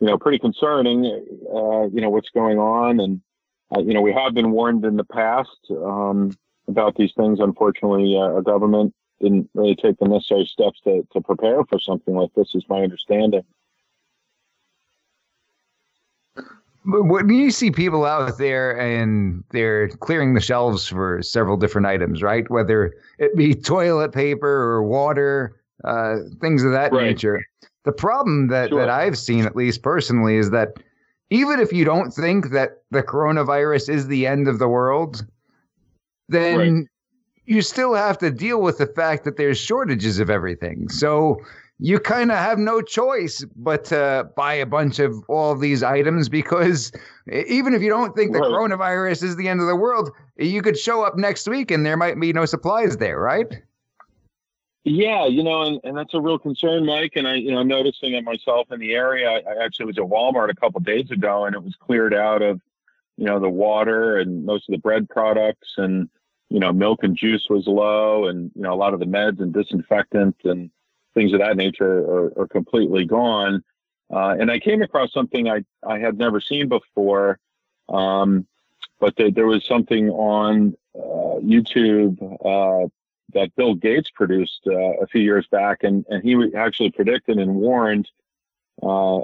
you know, pretty concerning. Uh, you know what's going on, and uh, you know we have been warned in the past um, about these things. Unfortunately, uh, our government didn't really take the necessary steps to to prepare for something like this. Is my understanding. When you see people out there and they're clearing the shelves for several different items, right? Whether it be toilet paper or water, uh, things of that right. nature. The problem that, sure. that I've seen, at least personally, is that even if you don't think that the coronavirus is the end of the world, then right. you still have to deal with the fact that there's shortages of everything. So you kind of have no choice but to buy a bunch of all of these items because even if you don't think the right. coronavirus is the end of the world, you could show up next week and there might be no supplies there, right? Yeah, you know, and, and that's a real concern, Mike. And I, you know, i noticing it myself in the area. I, I actually was at Walmart a couple days ago, and it was cleared out of, you know, the water and most of the bread products and, you know, milk and juice was low and, you know, a lot of the meds and disinfectant and things of that nature are, are completely gone. Uh, and I came across something I, I had never seen before. Um, but there, there was something on uh, YouTube uh, that Bill Gates produced uh, a few years back, and, and he actually predicted and warned uh,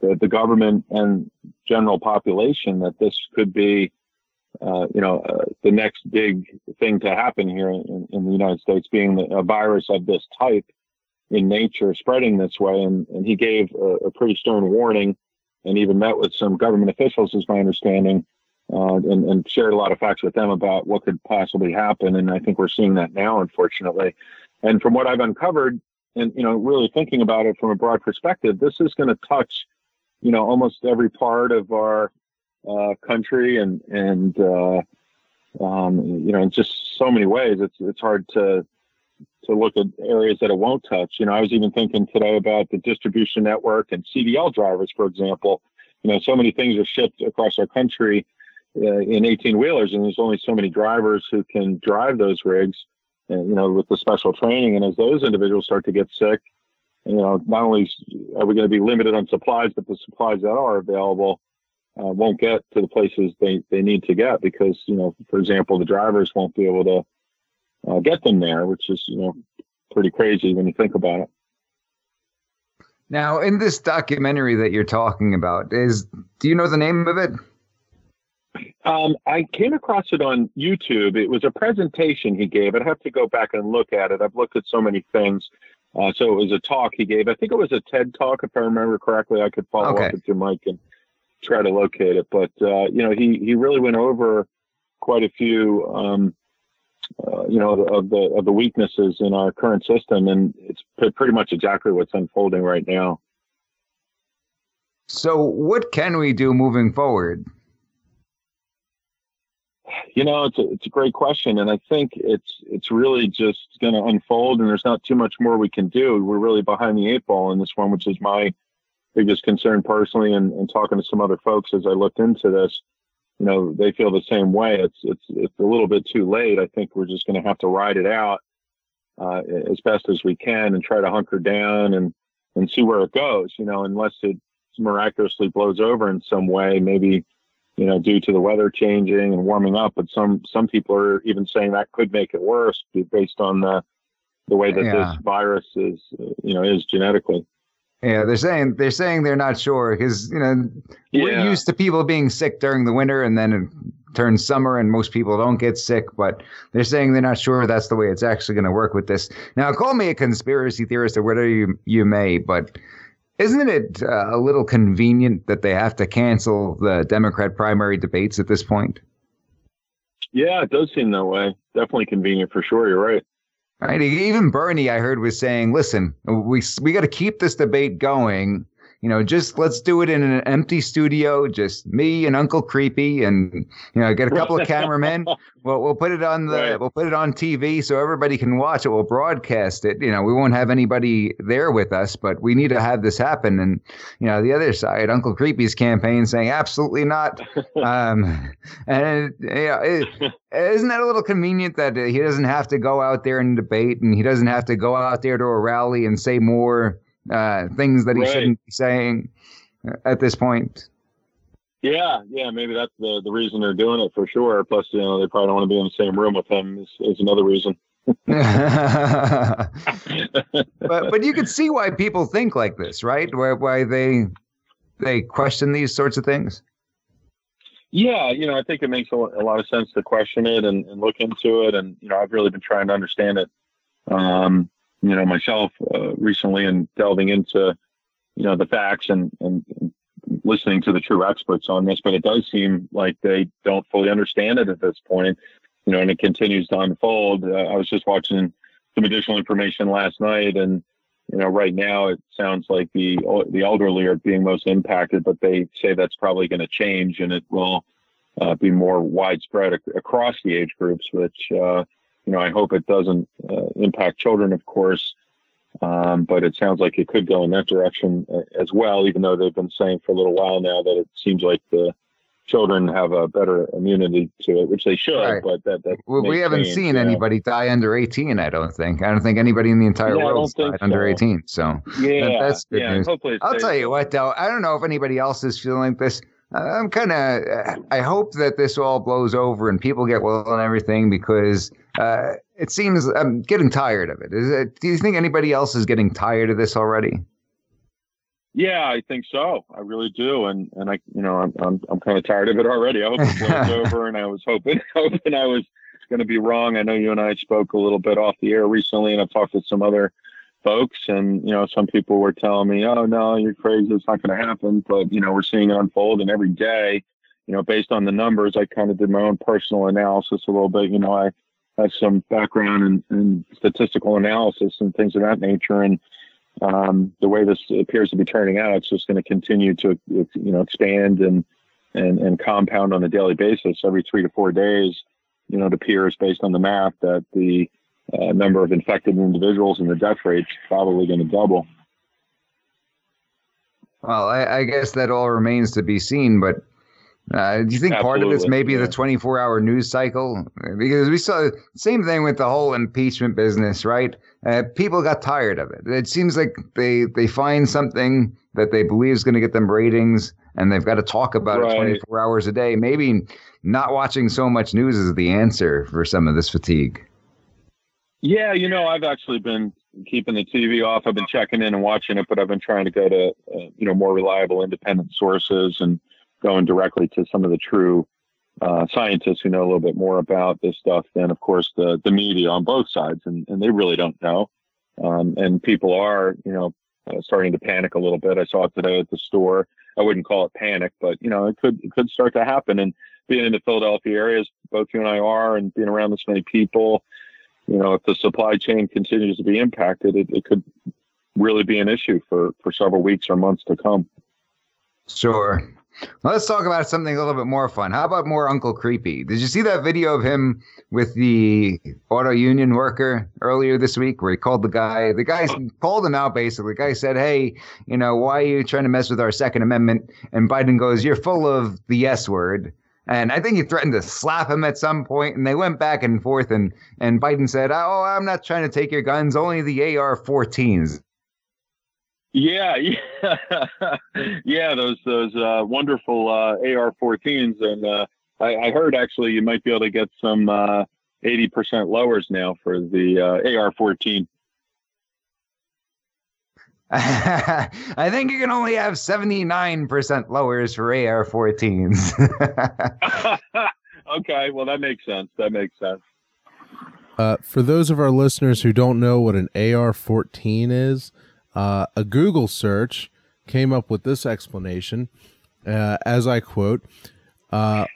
the, the, government and general population that this could be, uh, you know, the next big thing to happen here in, in the United States, being a virus of this type in nature spreading this way. And, and he gave a, a pretty stern warning and even met with some government officials, is my understanding, uh, and, and, shared a lot of facts with them about what could possibly happen. And I think we're seeing that now, unfortunately. And from what I've uncovered, and you know, really thinking about it from a broad perspective, this is going to touch, you know, almost every part of our uh, country, and and uh, um, you know, in just so many ways, it's it's hard to to look at areas that it won't touch. You know, I was even thinking today about the distribution network and CDL drivers, for example. You know, so many things are shipped across our country uh, in 18 wheelers, and there's only so many drivers who can drive those rigs. And, you know, with the special training, and as those individuals start to get sick, you know, not only are we going to be limited on supplies, but the supplies that are available uh, won't get to the places they, they need to get because, you know, for example, the drivers won't be able to uh, get them there, which is, you know, pretty crazy when you think about it. Now, in this documentary that you're talking about, is do you know the name of it? Um, I came across it on YouTube. It was a presentation he gave. I'd have to go back and look at it. I've looked at so many things. Uh, so it was a talk he gave. I think it was a TED talk, if I remember correctly. I could follow okay. up with your mic and try to locate it. But uh, you know, he he really went over quite a few, um, uh, you know, of the of the weaknesses in our current system, and it's pretty much exactly what's unfolding right now. So, what can we do moving forward? You know, it's a, it's a great question, and I think it's it's really just going to unfold, and there's not too much more we can do. We're really behind the eight ball in this one, which is my biggest concern personally, and, and talking to some other folks as I looked into this. You know, they feel the same way. It's it's it's a little bit too late. I think we're just going to have to ride it out uh, as best as we can and try to hunker down and and see where it goes. You know, unless it miraculously blows over in some way, maybe you know, due to the weather changing and warming up. But some some people are even saying that could make it worse based on the the way that yeah. this virus is, you know, is genetically. Yeah, they're saying they're saying they're not sure because you know we're used to people being sick during the winter and then it turns summer and most people don't get sick, but they're saying they're not sure that's the way it's actually going to work with this. Now, call me a conspiracy theorist or whatever you you may, but isn't it uh, a little convenient that they have to cancel the Democrat primary debates at this point? Yeah, it does seem that way. Definitely convenient for sure. You're right. Right. Even Bernie, I heard, was saying, "Listen, we we got to keep this debate going you know, just let's do it in an empty studio, just me and Uncle Creepy, and you know, get a couple of cameramen. Well, we'll put it on the right. we'll put it on TV so everybody can watch it. We'll broadcast it. You know, we won't have anybody there with us, but we need to have this happen. And you know, the other side, Uncle Creepy's campaign saying absolutely not. um, and you know, it, isn't that a little convenient that he doesn't have to go out there and debate, and he doesn't have to go out there to a rally and say more uh, things that he right. shouldn't be saying at this point. Yeah, yeah, maybe that's the the reason they're doing it for sure. Plus, you know, they probably don't want to be in the same room with him. Is, is another reason. but but you can see why people think like this, right? Why why they they question these sorts of things. Yeah, you know, I think it makes a, a lot of sense to question it and, and, look into it, and you know, I've really been trying to understand it. Um, you know, myself uh, recently and delving into, you know, the facts and, and, listening to the true experts on this, but it does seem like they don't fully understand it at this point, you know, and it continues to unfold. Uh, I was just watching some additional information last night, and you know, right now it sounds like the the elderly are being most impacted, but they say that's probably going to change, and it will uh, be more widespread ac- across the age groups, which uh, you know, I hope it doesn't uh, impact children, of course. Um, but it sounds like it could go in that direction uh, as well, even though they've been saying for a little while now that it seems like the children have a better immunity to it, which they should. Right. But that that Well, we haven't change, seen know. anybody die under 18. I don't think. I don't think anybody in the entire Yeah, world died think under 18. So Yeah, that's good yeah. news. Hopefully, I'll tell you what, though. I don't know if anybody else is feeling like this. I'm kind of. I hope that this all blows over and people get well and everything because uh, it seems I'm getting tired of it. Is it. Do you think anybody else is getting tired of this already? Yeah, I think so. I really do, and and I, you know, I'm I'm I'm kind of tired of it already. I hope it blows over, and I was hoping hoping I was going to be wrong. I know you and I spoke a little bit off the air recently, and I've talked with some other folks, and you know, some people were telling me, "Oh no, you're crazy. It's not going to happen." But you know, we're seeing it unfold, and every day, you know, based on the numbers, I kind of did my own personal analysis a little bit. You know, I have some background in, in statistical analysis and things of that nature, and um, the way this appears to be turning out, it's just going to continue to you know expand and and and compound on a daily basis. Every three to four days, you know, it appears based on the math that the uh, number of infected individuals and the death rate's probably going to double. Well, I, I guess that all remains to be seen. But uh, do you think part of it's maybe yeah. the 24 hour news cycle? Because we saw the same thing with the whole impeachment business, right? Uh, people got tired of it. It seems like they, they find something that they believe is going to get them ratings and they've got to talk about Right. it 24 hours a day. Maybe not watching so much news is the answer for some of this fatigue. Yeah, you know, I've actually been keeping the TV off. I've been checking in and watching it, but I've been trying to go to uh, you know more reliable independent sources and going directly to some of the true uh, scientists who know a little bit more about this stuff than, of course, the the media on both sides, and and they really don't know. Um, and people are, you know, uh, starting to panic a little bit. I saw it today at the store. I wouldn't call it panic, but you know, it could it could start to happen. And being in the Philadelphia area, as both you and I are, and being around this many people, you know, if the supply chain continues to be impacted, it, it could really be an issue for, for several weeks or months to come. Sure. Well, let's talk about something a little bit more fun. How about more Uncle Creepy? Did you see that video of him with the auto union worker earlier this week where he called the guy? The guy called him out basically. The guy said, Hey, you know, why are you trying to mess with our Second Amendment? And Biden goes, You're full of the yes word. And I think he threatened to slap him at some point, and they went back and forth. And, and Biden said, Oh, I'm not trying to take your guns, only the AR 14s. Yeah, yeah, yeah. Those those uh, wonderful uh, AR-14s, and uh, I, I heard actually you might be able to get some uh, 80% lowers now for the uh, AR-14. I think you can only have 79% lowers for AR 14s. okay, well that makes sense. That makes sense. Uh, for those of our listeners who don't know what an AR 14 is, uh, a Google search came up with this explanation. Uh, as I quote, uh,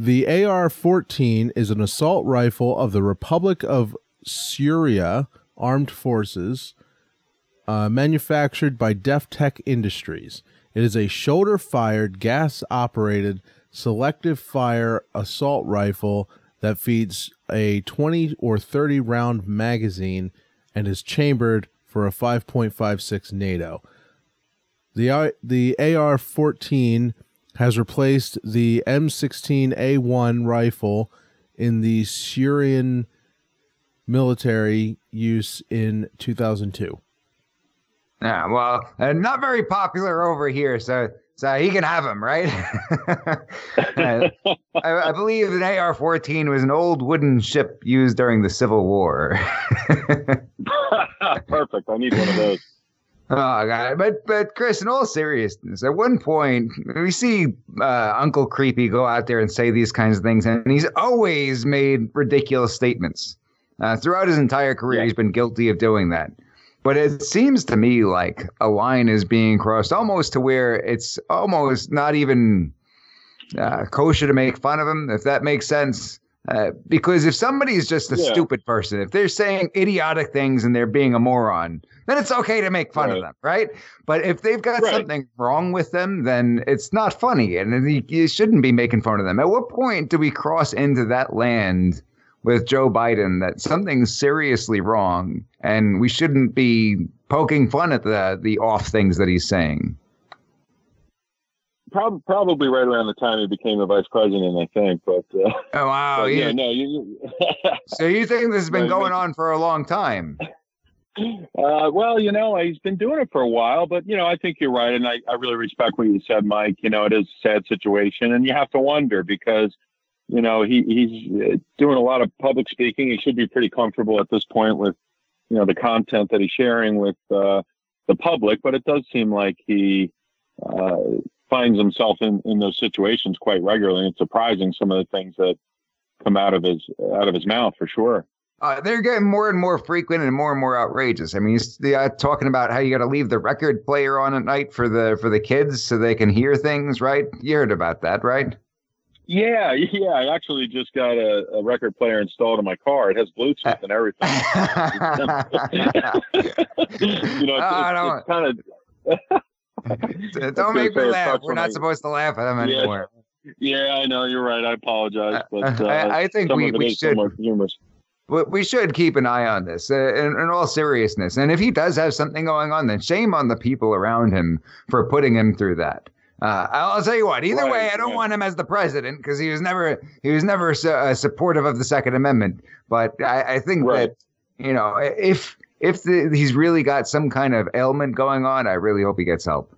the AR 14 is an assault rifle of the Republic of Syria Armed Forces, uh, manufactured by Def Tech Industries. It is a shoulder fired, gas operated, selective fire assault rifle that feeds a 20 or 30 round magazine and is chambered for a 5.56 NATO. The, the AR 14 has replaced the M16A1 rifle in the Syrian military use in 2002. Yeah, well, uh, not very popular over here, so so he can have them, right? Uh, I, I believe an AR-14 was an old wooden ship used during the Civil War. Perfect. I need one of those. Oh god! But but Chris, in all seriousness, at one point we see uh, Uncle Creepy go out there and say these kinds of things, and he's always made ridiculous statements. Uh, throughout his entire career, Yeah. he's been guilty of doing that. But it seems to me like a line is being crossed, almost to where it's almost not even uh, kosher to make fun of him, if that makes sense. Uh, because if somebody's just a Yeah. stupid person, if they're saying idiotic things and they're being a moron, then it's okay to make fun of them, right? But if they've got Right. something wrong with them, then it's not funny, and you, you shouldn't be making fun of them. At what point do we cross into that land with Joe Biden that something's seriously wrong, and we shouldn't be poking fun at the the off things that he's saying? prob- probably right around the time he became the vice president, I think. But uh, Oh wow! but you- yeah, no, you. you- So you think this has been going on for a long time? Uh, well, you know, he's been doing it for a while, but you know, I think you're right, and I, I really respect what you said, Mike. You know, it is a sad situation, and you have to wonder because, you know, he he's uh, doing a lot of public speaking. He should be pretty comfortable at this point with, you know, the content that he's sharing with uh, the public. But it does seem like he uh, finds himself in in those situations quite regularly. It's surprising some of the things that come out of his out of his mouth for sure. Uh, they're getting more and more frequent and more and more outrageous. I mean, he's uh, talking about how you got to leave the record player on at night for the for the kids so they can hear things, right? You heard about that, right? Yeah, yeah. I actually just got a, a record player installed in my car. It has Bluetooth and everything. you know, it's, it's, it's kind of. Don't make me laugh. We're not supposed to laugh at them anymore. Yeah, I know you're right. I apologize, but uh, I, I think we, we should we should keep an eye on this uh, in, in all seriousness. And if he does have something going on, then shame on the people around him for putting him through that. Uh, I'll tell you what. Either Right, way, I don't right. want him as the president because he was never he was never su- uh, supportive of the Second Amendment. But I, I think Right. that you know if if the, he's really got some kind of ailment going on, I really hope he gets help.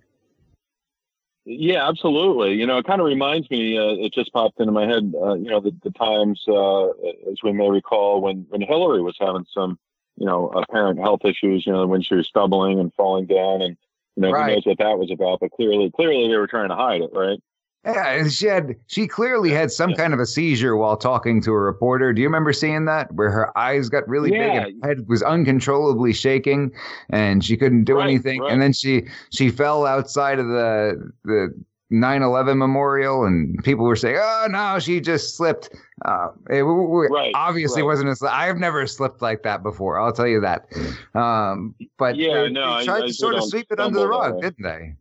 Yeah, absolutely. You know, it kind of reminds me. Uh, it just popped into my head. Uh, you know, the, the times, uh, as we may recall, when when Hillary was having some, you know, apparent health issues. You know, when she was stumbling and falling down, and you know, Right. who knows what that was about. But clearly, clearly, they were trying to hide it, right? Yeah, and she had she clearly had some Yeah. kind of a seizure while talking to a reporter. Do you remember seeing that? Where her eyes got really big Yeah. and her head was uncontrollably shaking and she couldn't do Right, anything. right. And then she she fell outside of the the 9/11 memorial and people were saying, "Oh no, she just slipped." Uh, it Right, obviously right. wasn't a slip. I've never slipped like that before. I'll tell you that. Um, but Yeah, they, no, they tried I to sort of sweep it under the rug, didn't they?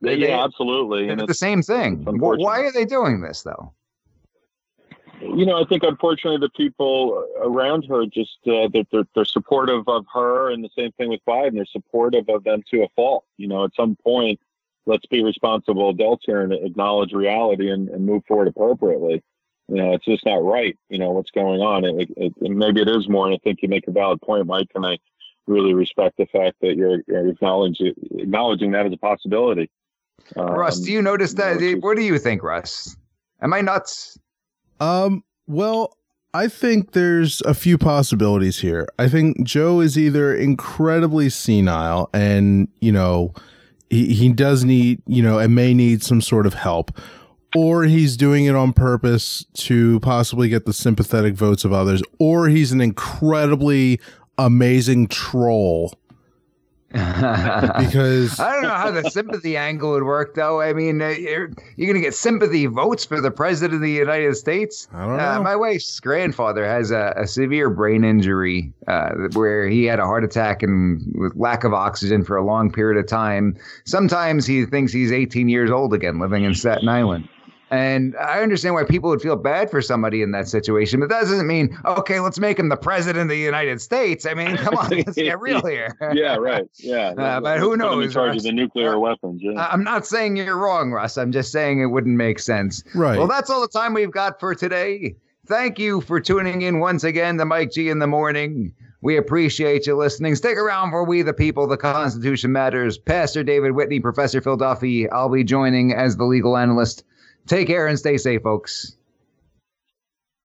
They- yeah, they- absolutely. And it's, the same thing. it's Wh- unfortunate. Why are they doing this though? you know, I think unfortunately the people around her just uh, they're, they're they're supportive of her, and the same thing with Biden. They're supportive of them to a fault. You know, at some point, let's be responsible adults here and acknowledge reality and, and move forward appropriately. You know, it's just not right. You know what's going on. It, it, it, maybe it is more, and I think you make a valid point, Mike. And I really respect the fact that you're, you're acknowledging acknowledging that as a possibility. Russ, Um, do you notice that? which is- What do you think, Russ? Am I nuts? Um, well, I think there's a few possibilities here. I think Joe is either incredibly senile and, you know, he, he does need, you know, and may need some sort of help, or he's doing it on purpose to possibly get the sympathetic votes of others, or he's an incredibly amazing troll because I don't know how the sympathy angle would work, though. I mean, uh, you're, you're going to get sympathy votes for the president of the United States. I don't Uh, know. my wife's grandfather has a, a severe brain injury uh, where he had a heart attack and with lack of oxygen for a long period of time. Sometimes he thinks he's 18 years old again, living in Staten Island. And I understand why people would feel bad for somebody in that situation, but that doesn't mean, okay, let's make him the president of the United States. I mean, come on, let's get real here. yeah, right. Yeah, Uh, but who Let's put knows, In charge Russ? of the nuclear Uh, weapons. Yeah. I- I'm not saying you're wrong, Russ. I'm just saying it wouldn't make sense. right. Well, that's all the time we've got for today. Thank you for tuning in once again to Mike G in the morning. We appreciate you listening. Stick around for We the People, the Constitution Matters. Pastor David Whitney, Professor Phil Duffy. I'll be joining as the legal analyst. Take care and stay safe, folks.